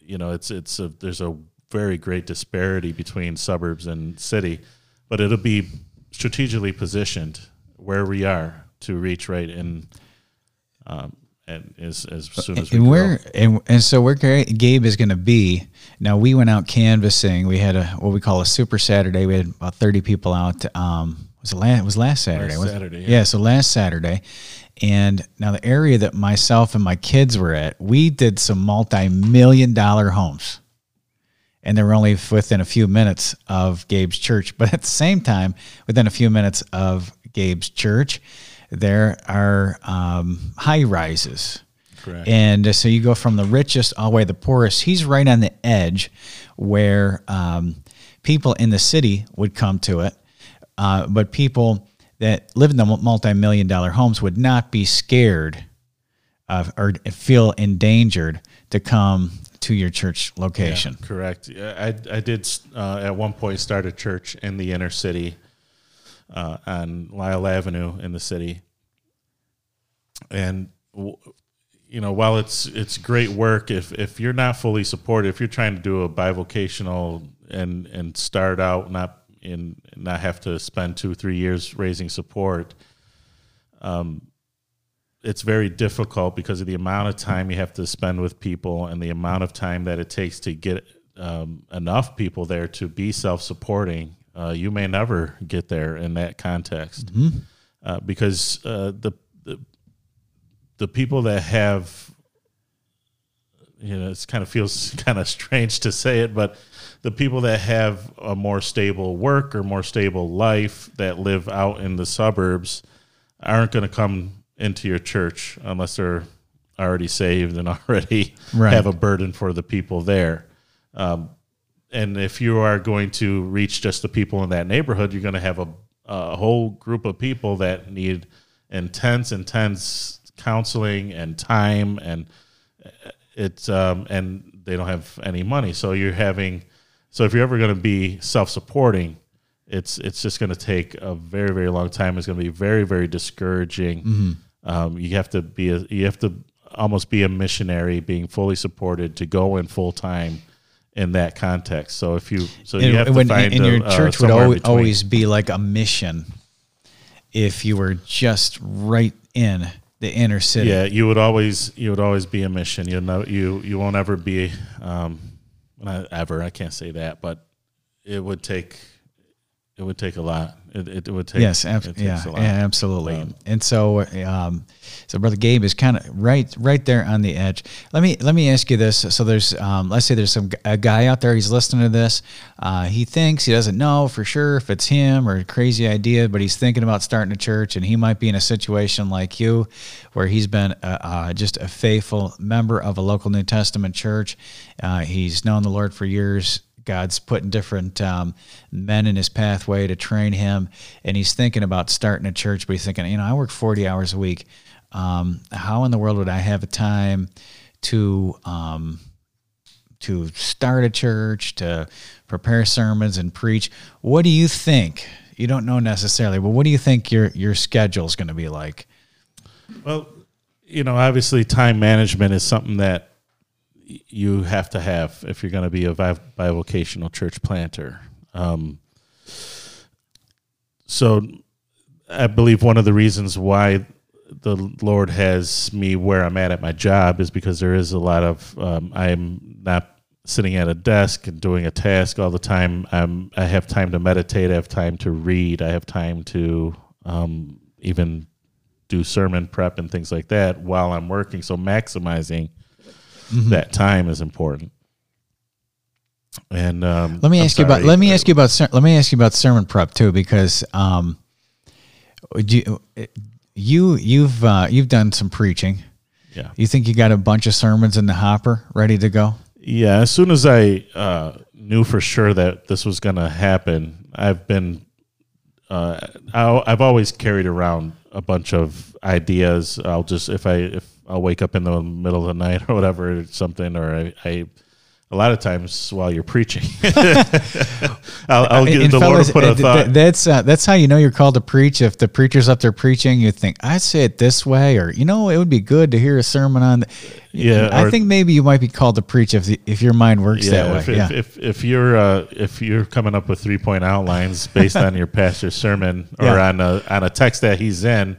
you know it's it's a, there's a very great disparity between suburbs and city, but it'll be strategically positioned where we are to reach right in. Um, and as, as soon as we and where and, and so where Gabe is going to be now. We went out canvassing. We had a what we call a Super Saturday. We had about thirty people out um, was it last, it was last Saturday. Last? Saturday, yeah. yeah. So last Saturday, and now the area that myself and my kids were at, we did some multi-million dollar homes, and they were only within a few minutes of Gabe's church. But at the same time, within a few minutes of Gabe's church, there are um, high rises. Correct. And uh, so you go from the richest all the way to the poorest. He's right on the edge where um, people in the city would come to it, uh, but people that live in the multi million dollar homes would not be scared of, or feel endangered to come to your church location. Yeah, correct. I I did uh, at one point start a church in the inner city uh, on Lyell Avenue in the city, and you know while it's it's great work, if if you're not fully supported, if you're trying to do a bivocational and and start out not in not have to spend two three years raising support. Um, it's very difficult because of the amount of time you have to spend with people and the amount of time that it takes to get um, enough people there to be self-supporting. Uh, you may never get there in that context uh, because uh, the, the the people that have you know it kind of feels kind of strange to say it, but the people that have a more stable work or more stable life that live out in the suburbs aren't going to come into your church unless they're already saved and already Right. have a burden for the people there. Um, and if you are going to reach just the people in that neighborhood, you're going to have a, a whole group of people that need intense, intense counseling and time, and it's um, and they don't have any money. So you're having, so if you're ever going to be self-supporting, it's it's just going to take a very very long time. It's going to be very very discouraging. Um, you have to be a, you have to almost be a missionary, being fully supported to go in full time in that context. So if you so you And, have to when- find and a- your uh, church would somewhere al- between. always be like a mission if you were just right in the inner city. Yeah, you would always you would always be a mission. You know, you you won't ever be um, not ever. I can't say that, but it would take it would take a lot. It, it, would take Yes, ab- yeah, a lot. absolutely. Um, and so, um, so brother Gabe is kind of right, right there on the edge. Let me let me ask you this. So there's, um, let's say there's some a guy out there. He's listening to this. Uh, he thinks he doesn't know for sure if it's him or a crazy idea, but he's thinking about starting a church, and he might be in a situation like you, where he's been uh, uh, just a faithful member of a local New Testament church. Uh, he's known the Lord for years. God's putting different um, men in his pathway to train him, and he's thinking about starting a church. But he's thinking, you know, I work forty hours a week. Um, how in the world would I have a time to um, to start a church, to prepare sermons and preach? What do you think? You don't know necessarily, but what do you think your your schedule is going to be like? Well, you know, obviously, time management is something that you have to have if you're going to be a bi- bivocational church planter. Um, so, I believe one of the reasons why the Lord has me where I'm at at my job is because there is a lot of um, I'm not sitting at a desk and doing a task all the time. I'm I have time to meditate. I have time to read. I have time to um, even do sermon prep and things like that while I'm working. So maximizing that time is important. And um, Let me I'm ask you about. Let me ask you about. Let me ask you about sermon prep too, because um, you you you've uh, you've done some preaching. Yeah, You think you got a bunch of sermons in the hopper ready to go? yeah. As soon as I uh, knew for sure that this was going to happen, I've been. Uh, I, I've always carried around a bunch of ideas. I'll just if I if I'll wake up in the middle of the night or whatever something, or I. I a lot of times while you're preaching, I'll, I'll get the Lord fellas, will put uh, a thought. that's uh, that's how you know you're called to preach. If the preacher's up there preaching, you think I'd say it this way, or you know, it would be good to hear a sermon on. th-" Yeah, I or- think maybe you might be called to preach if the, if your mind works that way. if, yeah, if, if if you're uh, if you're coming up with three point outlines based on your pastor's sermon or Yeah. on a on a text that he's in,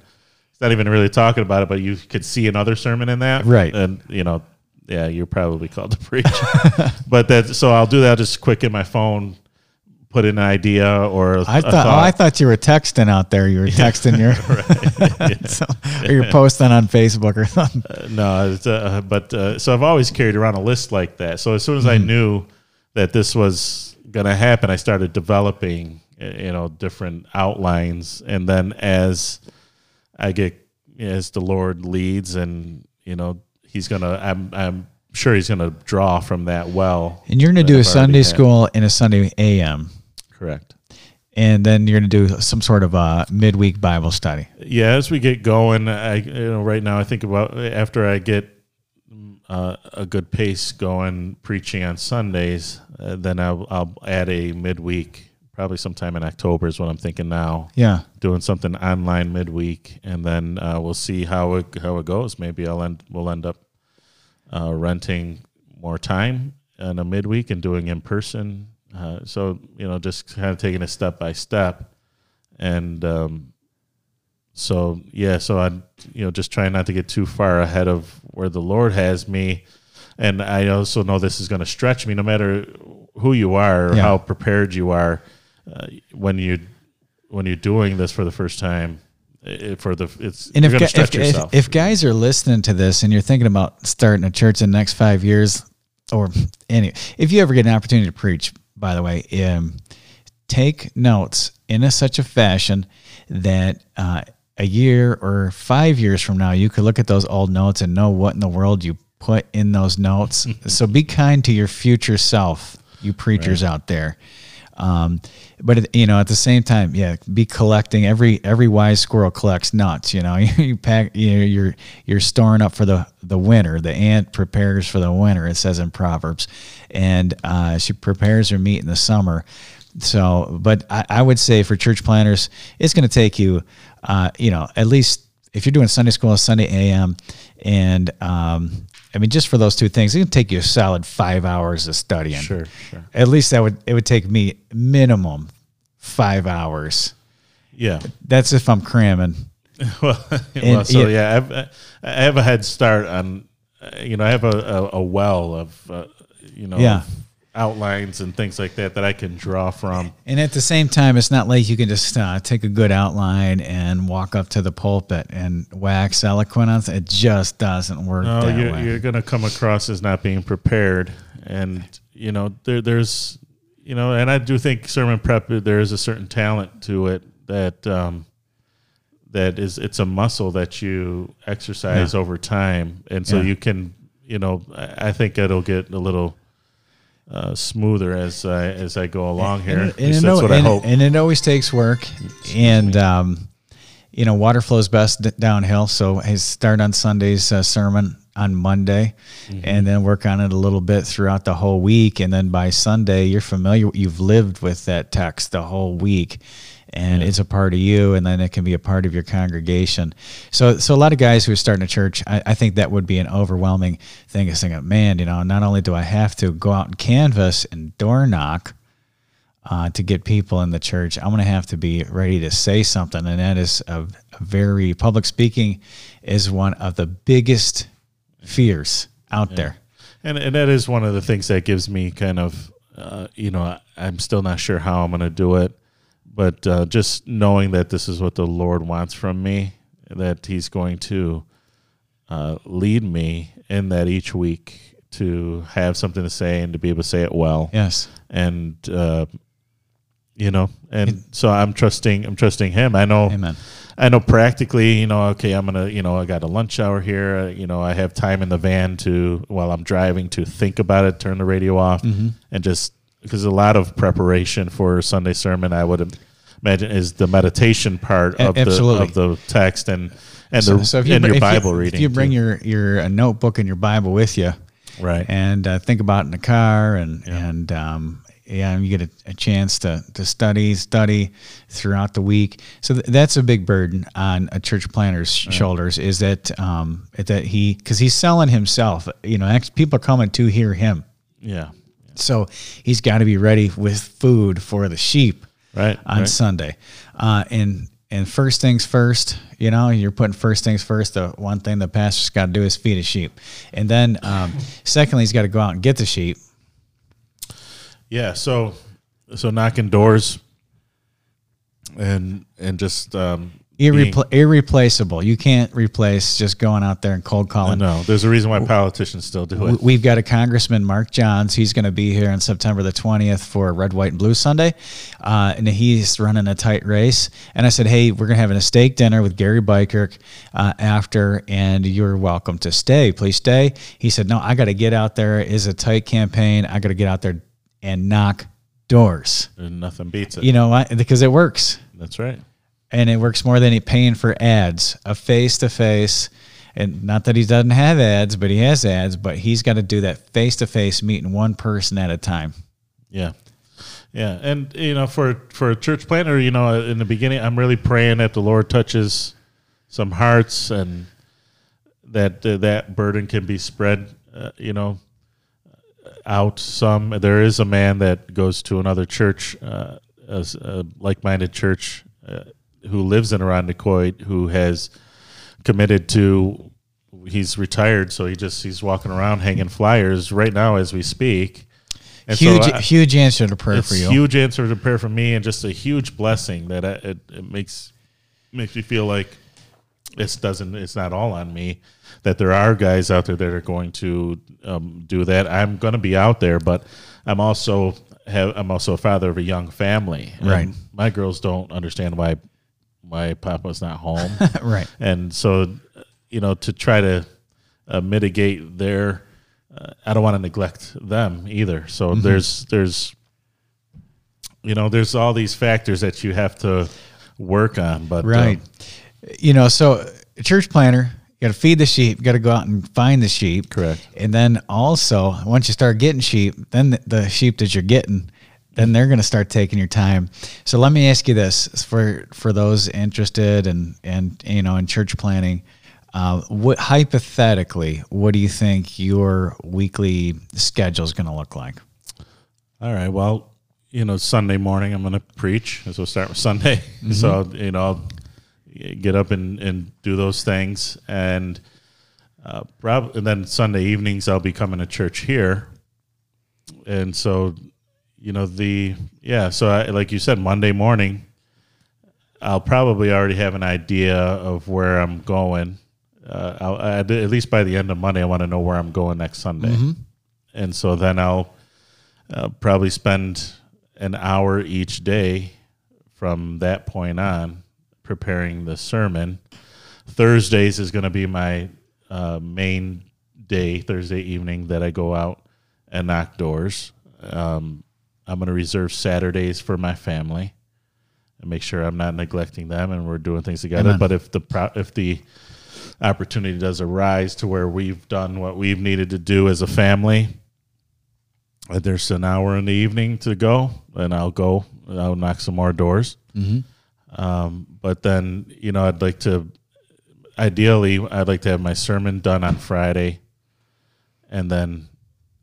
not even really talking about it, but you could see another sermon in that, Right. And you know, yeah, you're probably called to preach. but that so I'll do that just quick in my phone, put in an idea or a, I a thought, oh, I thought you were texting out there. You were texting your, so, or you're posting on Facebook or something. Uh, no, it's, uh, but uh, so I've always carried around a list like that. So as soon as I knew that this was going to happen, I started developing, uh, you know, different outlines, and then as I get as the Lord leads, and you know, He's gonna, I'm, I'm sure He's gonna draw from that well. And you're going to do a I've already Sunday had. school and a Sunday AM, Correct. and then you're going to do some sort of a midweek Bible study. Yeah, as we get going, I you know right now I think about after I get uh, a good pace going preaching on Sundays, uh, then I'll, I'll add a midweek, probably sometime in October is what I'm thinking now. Yeah. Doing something online midweek, and then uh, we'll see how it how it goes. Maybe I'll end we'll end up uh, renting more time in a midweek and doing in person. Uh, so you know, just kind of taking it step by step, and um, so yeah, so I you know just trying not to get too far ahead of where the Lord has me, and I also know this is going to stretch me, no matter who you are or Yeah. how prepared you are uh, when you when you're doing this for the first time. It, for the it's And if, going if, stretch if, yourself. if guys are listening to this and you're thinking about starting a church in the next five years, or any, if you ever get an opportunity to preach, by the way, um, take notes in a, such a fashion that uh, a year or five years from now, you could look at those old notes and know what in the world you put in those notes. so be kind to your future self, you preachers out there. Um, but you know, at the same time, yeah, be collecting every every wise squirrel collects nuts. You know, you pack, you know, you're you're storing up for the the winter. The ant prepares for the winter. It says in Proverbs, and uh, she prepares her meat in the summer. So, but I, I would say for church planters, it's going to take you, uh, you know, at least if you're doing Sunday school, Sunday AM, and um, I mean, just for those two things, it can take you a solid five hours of studying. Sure, sure. At least that would it would take me minimum five hours. yeah, That's if I'm cramming. well, well, so yeah. yeah, I've, I have a head start on, uh, you know, I have a, a, a well of, uh, you know, Yeah. Outlines and things like that that I can draw from. And at the same time, it's not like you can just uh, take a good outline and walk up to the pulpit and wax eloquent on it. It just doesn't work No, you're, you're going to come across as not being prepared, and you know, there, there's, you know, and I do think sermon prep there is a certain talent to it that. Um, that is it's a muscle that you exercise over time and so Yeah. you can you know I think it'll get a little uh, smoother as I as I go along here. And, least and, that's it, what I hope. and it always takes work. And, um, you know, water flows best d- downhill. So I start on Sunday's uh, sermon on Monday Mm-hmm. and then work on it a little bit throughout the whole week. And then by Sunday, you're familiar, you've lived with that text the whole week. And it's a part of you, and then it can be a part of your congregation. So, so a lot of guys who are starting a church, I, I think that would be an overwhelming thing. Is thinking, man, you know, not only do I have to go out and canvas and door knock, uh, to get people in the church, I'm going to have to be ready to say something. And that is a, a very public speaking is one of the biggest fears out there. And and that is one of the things that gives me kind of, uh, you know, I, I'm still not sure how I'm going to do it, but uh, just knowing that this is what the Lord wants from me, that He's going to uh, lead me in that each week to have something to say and to be able to say it well, Yes. and uh, you know, and so I'm trusting, I'm trusting Him. I know. Amen. I know practically, you know, okay, I'm gonna, you know, I got a lunch hour here. Uh, you know, I have time in the van to while I'm driving to think about it, turn the radio off, Mm-hmm. and just because a lot of preparation for Sunday sermon, I would imagine, is the meditation part of absolutely. the of the text and and So, the so if you, and your if Bible you, reading. if you bring too. your your notebook and your Bible with you, right, and uh, think about it in the car, and and um, yeah, you get a, a chance to to study study throughout the week. So th- that's a big burden on a church planter's shoulders. Is that um, that he because he's selling himself. You know, people are coming to hear him. yeah, So he's got to be ready with food for the sheep right, on right. Sunday. Uh, and and first things first, you know, you're putting first things first. The one thing the pastor's got to do is feed a sheep, and then um, secondly, he's got to go out and get the sheep. Yeah. So, so knocking doors and and just um, Irrepl- irreplaceable. You can't replace just going out there and cold calling. No, there's a reason why politicians still do it. We've got a Congressman, Mark Johns. He's going to be here on September the 20th for Red, White, and Blue Sunday. Uh, and he's running a tight race. And I said, hey, we're going to have a steak dinner with Gary Bykirk uh, after, and you're welcome to stay. Please stay. He said, no, I got to get out there. It is a tight campaign. I got to get out there and knock doors. And nothing beats it. You know why? Because it works. That's right and it works more than he paying for ads. A face to face, and not that he doesn't have ads, but he has ads. But he's got to do that face to face, meeting one person at a time. Yeah, yeah, and you know, for for a church planter, you know, in the beginning, I'm really praying that the Lord touches some hearts and that uh, that burden can be spread. Uh, you know, out some. There is a man that goes to another church, uh, a, a like-minded church uh, who lives in Irondequoit who has committed to he's retired so he just he's walking around hanging flyers right now as we speak. And huge so I, huge answer to prayer for you. huge answer to prayer for me and just a huge blessing that I, it, it makes makes me feel like this doesn't it's not all on me that there are guys out there that are going to um, do that. I'm going to be out there but i'm also have i'm also a father of a young family. Right. my girls don't understand why my papa's not home. right. And so, you know, to try to uh, mitigate their, uh, I don't want to neglect them either. So mm-hmm. there's, there's, you know, there's all these factors that you have to work on. But, uh, right. you know, so church planter, you got to feed the sheep. You got to go out and find the sheep. Correct. And then also, once you start getting sheep, then the, the sheep that you're getting then they're going to start taking your time. So let me ask you this for for those interested and and you know in church planting, uh, what hypothetically, what do you think your weekly schedule is going to look like? All right. Well, you know, Sunday morning I'm going to preach. So we'll start with Sunday. Mm-hmm. So you know, I'll get up and and do those things, and uh, prob- and then Sunday evenings I'll be coming to church here, and so you know the yeah so I, like you said monday morning i'll probably already have an idea of where i'm going. Uh, I'll, at least by the end of monday i want to know where i'm going next sunday. Mm-hmm. and so then i'll uh, probably spend an hour each day from that point on preparing the sermon. Thursdays is going to be my uh, main day thursday evening that i go out and knock doors. Um, I'm going to reserve Saturdays for my family and make sure I'm not neglecting them and we're doing things together. Amen. But if the pro- if the opportunity does arise to where we've done what we've needed to do as a family, uh, there's an hour in the evening to go, and I'll go. I'll knock some more doors. Mm-hmm. Um, but then, you know, I'd like to, ideally, I'd like to have my sermon done on Friday, and then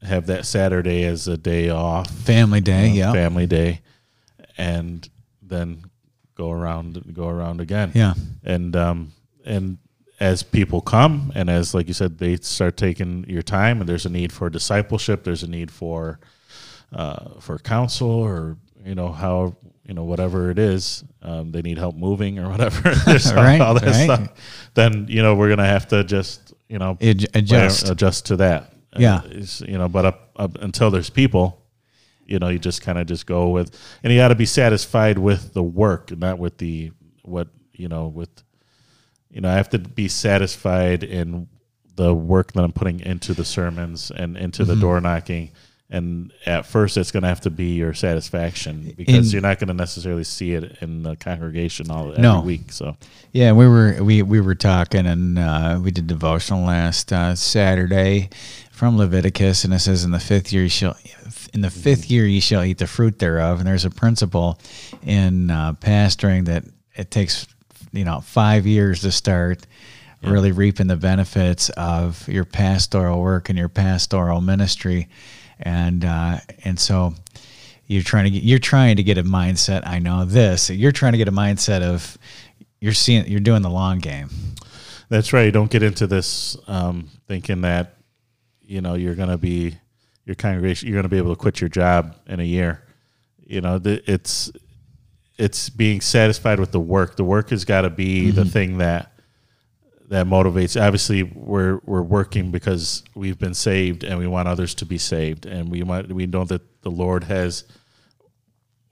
have that Saturday as a day off, family day, uh, yeah, family day, and then go around go around again, yeah, and um and as people come and as like you said they start taking your time and there's a need for discipleship there's a need for uh, for counsel or you know how you know whatever it is um, they need help moving or whatever. Right, all that right. stuff. Then you know we're gonna have to just you know adjust. adjust to that yeah. you know, but up, up until there's people, you know, you just kind of just go with, and you got to be satisfied with the work, not with the what you know with, you know, I have to be satisfied in the work that I'm putting into the sermons and into mm-hmm. the door knocking. And at first, it's going to have to be your satisfaction because you're not going to necessarily see it in the congregation all every no. week. So, yeah, we were we we were talking and uh, we did devotional last uh, Saturday, from Leviticus, and it says, "In the fifth year, you shall, in the fifth year, you shall eat the fruit thereof." And there's a principle in uh, pastoring that it takes, you know, five years to start yeah. really reaping the benefits of your pastoral work and your pastoral ministry, and uh, and so you're trying to get you're trying to get a mindset. I know this. You're trying to get a mindset of you're seeing you're doing the long game. That's right. Don't get into this um, thinking that you know you're going to be your congregation you're going to be able to quit your job in a year You know, the, it's it's being satisfied with the work. The work has got to be the mm-hmm. thing that that motivates. Obviously, we're we're working because we've been saved and we want others to be saved, and we want we know that the Lord has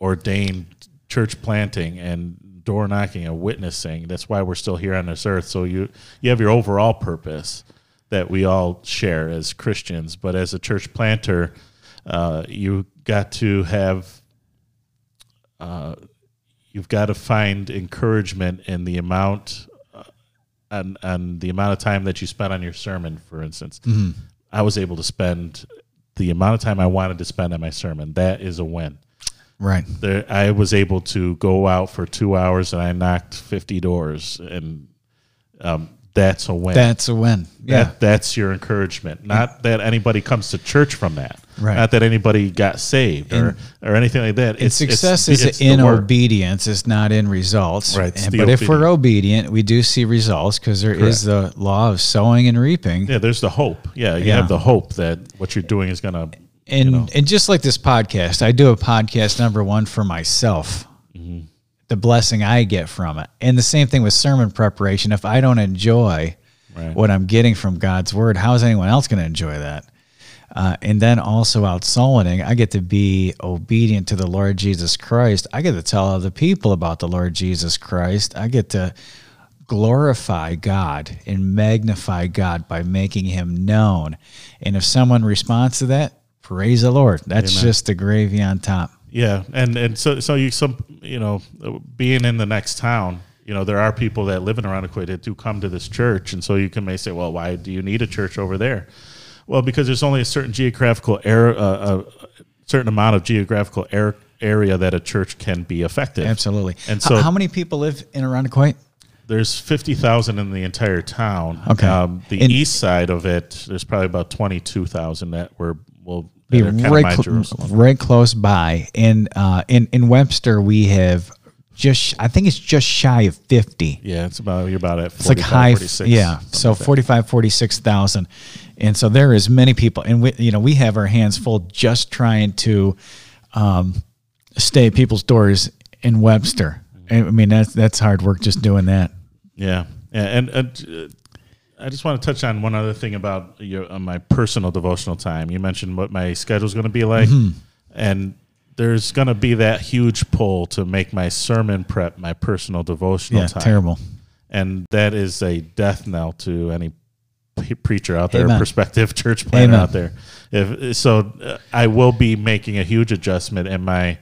ordained church planting and door knocking and witnessing. That's why we're still here on this earth. So you you have your overall purpose that we all share as Christians, but as a church planter, uh, you got to have uh, you've got to find encouragement in the amount uh, and and the amount of time that you spend on your sermon. For instance, I was able to spend the amount of time I wanted to spend on my sermon. That is a win Right. there I was able to go out for two hours and I knocked fifty doors and um, that's a win. That's a win. Yeah. That, that's your encouragement. Not mm-hmm. that anybody comes to church from that. Right. Not that anybody got saved or, or anything like that. And success it's, is it's in obedience, it's not in results. Right, And- but if we're obedient, we do see results because there is the law of sowing and reaping. Yeah, there's the hope. Yeah, you Yeah. have the hope that what you're doing is going to. and know. and just like this podcast, I do a podcast number one for myself. The blessing I get from it, and the same thing with sermon preparation. If I don't enjoy Right. what I'm getting from God's word, how is anyone else going to enjoy that? Uh, and then also out souling, I get to be obedient to the Lord Jesus Christ. I get to tell other people about the Lord Jesus Christ. I get to glorify God and magnify God by making him known. And if someone responds to that, praise the Lord. That's Amen. just the gravy on top. Yeah, and and so so you some you know being in the next town, you know there are people that live in Irondequoit that do come to this church, and so you can may say, well, why do you need a church over there? Well, because there's only a certain geographical area, uh, a certain amount of geographical air, area that a church can be effective. Absolutely. And so how many people live in Irondequoit? there's fifty thousand in the entire town. Okay. Um, the And- east side of it, there's probably about twenty two thousand that were will be that are kinda right, cl- right close by. And uh, in in Webster, we have just I think it's just shy of fifty. Yeah, it's about you're about at It's like high, 46, yeah. So like that. 45, 46,000. And so there is many people, and we, you know, we have our hands full just trying to um, stay at people's doors in Webster. I mean, that's that's hard work just doing that. Yeah, yeah, and, and uh, I just want to touch on one other thing about your uh, my personal devotional time. You mentioned what my schedule is going to be like, Mm-hmm. and there's going to be that huge pull to make my sermon prep my personal devotional Yeah, time. terrible. and that is a death knell to any p- preacher out there, Amen. prospective church planter Amen. out there. If so, uh, I will be making a huge adjustment in my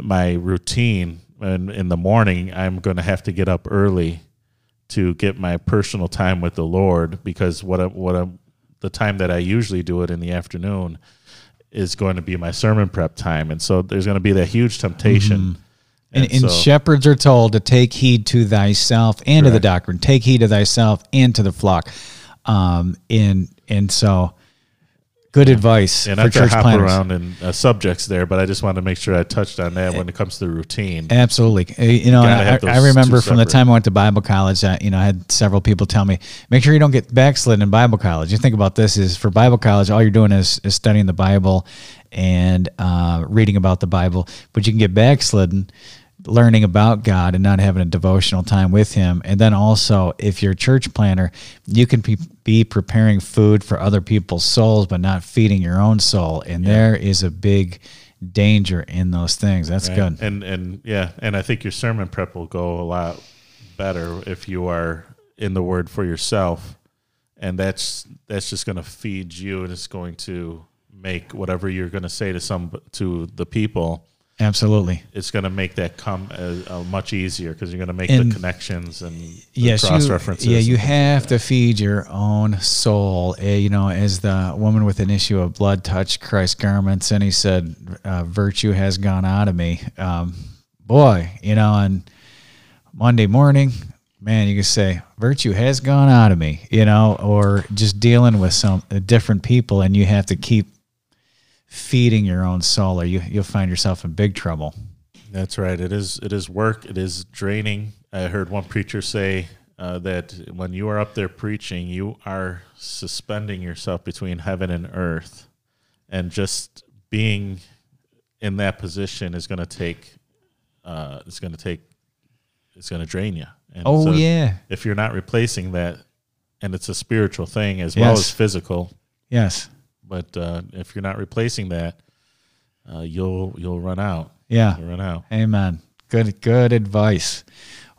my routine. And in the morning, I'm going to have to get up early to get my personal time with the Lord because what I, what I, the time that I usually do it in the afternoon is going to be my sermon prep time, and so there's going to be that huge temptation. And, and so- shepherds are told to take heed to thyself and to the doctrine. Take heed to thyself and to the flock. Um, and and so, good advice and to church hop planters. around in uh, subjects there, but I just wanted to make sure I touched on that when it comes to the routine. Absolutely. Uh, You know, I, I remember from the time I went to Bible college, I, you know, I had several people tell me, make sure you don't get backslidden in Bible college. You think about this is for Bible college, all you're doing is, is studying the Bible and uh, reading about the Bible, but you can get backslidden learning about God and not having a devotional time with Him. And then also, if you're a church planter, you can be, be preparing food for other people's souls, but not feeding your own soul. And there is a big danger in those things. That's right? good. And and yeah, and I think your sermon prep will go a lot better if you are in the Word for yourself, and that's that's just going to feed you, and it's going to make whatever you're going to say to some to the people. Absolutely. It's going to make that come as, uh, much easier because you're going to make And- the connections and the yes, cross references. yeah, you have to feed your own soul. Uh, you know, as the woman with an issue of blood touched Christ's garments, and he said, uh, "Virtue has gone out of me." Um, boy, you know, on Monday morning, man, you can say, "Virtue has gone out of me," you know, or just dealing with some uh, different people, and you have to keep feeding your own soul, or you you'll find yourself in big trouble. That's right. It is. It is work. It is draining. I heard one preacher say uh, that when you are up there preaching, you are suspending yourself between heaven and earth, and just being in that position is going to take uh, it's going to take it's going to drain you. And Oh so yeah. If you're not replacing that, and it's a spiritual thing as well as physical, Yes. But uh, if you're not replacing that, uh, you'll you'll run out. Yeah. You'll run out. Amen. Good good advice.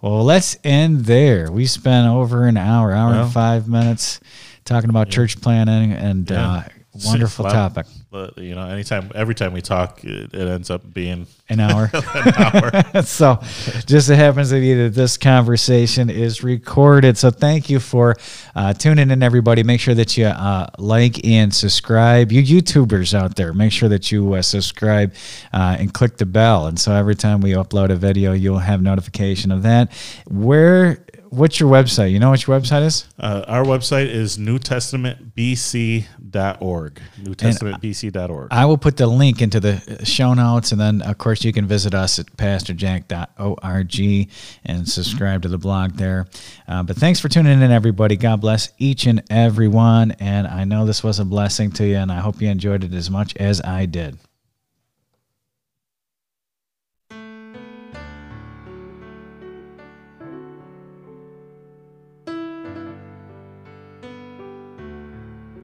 Well, let's end there. We spent over an hour, hour Well. and five minutes talking about church planting and Yeah. uh, wonderful topic. But, you know, anytime, every time we talk, it, it ends up being An hour. an hour. so just so happens to be that this conversation is recorded. So thank you for uh, tuning in, everybody. Make sure that you uh, like and subscribe. You YouTubers out there, make sure that you uh, subscribe uh, and click the bell. And so every time we upload a video, you'll have notification of that. Where, what's your website? You know what your website is? Uh, our website is newtestamentbc.org. Newtestamentbc.org. I will put the link into the show notes, and then of course you can visit us at pastorjack.org and subscribe to the blog there. Uh, but thanks for tuning in, everybody. God bless each and every one, and I know this was a blessing to you, and I hope you enjoyed it as much as I did.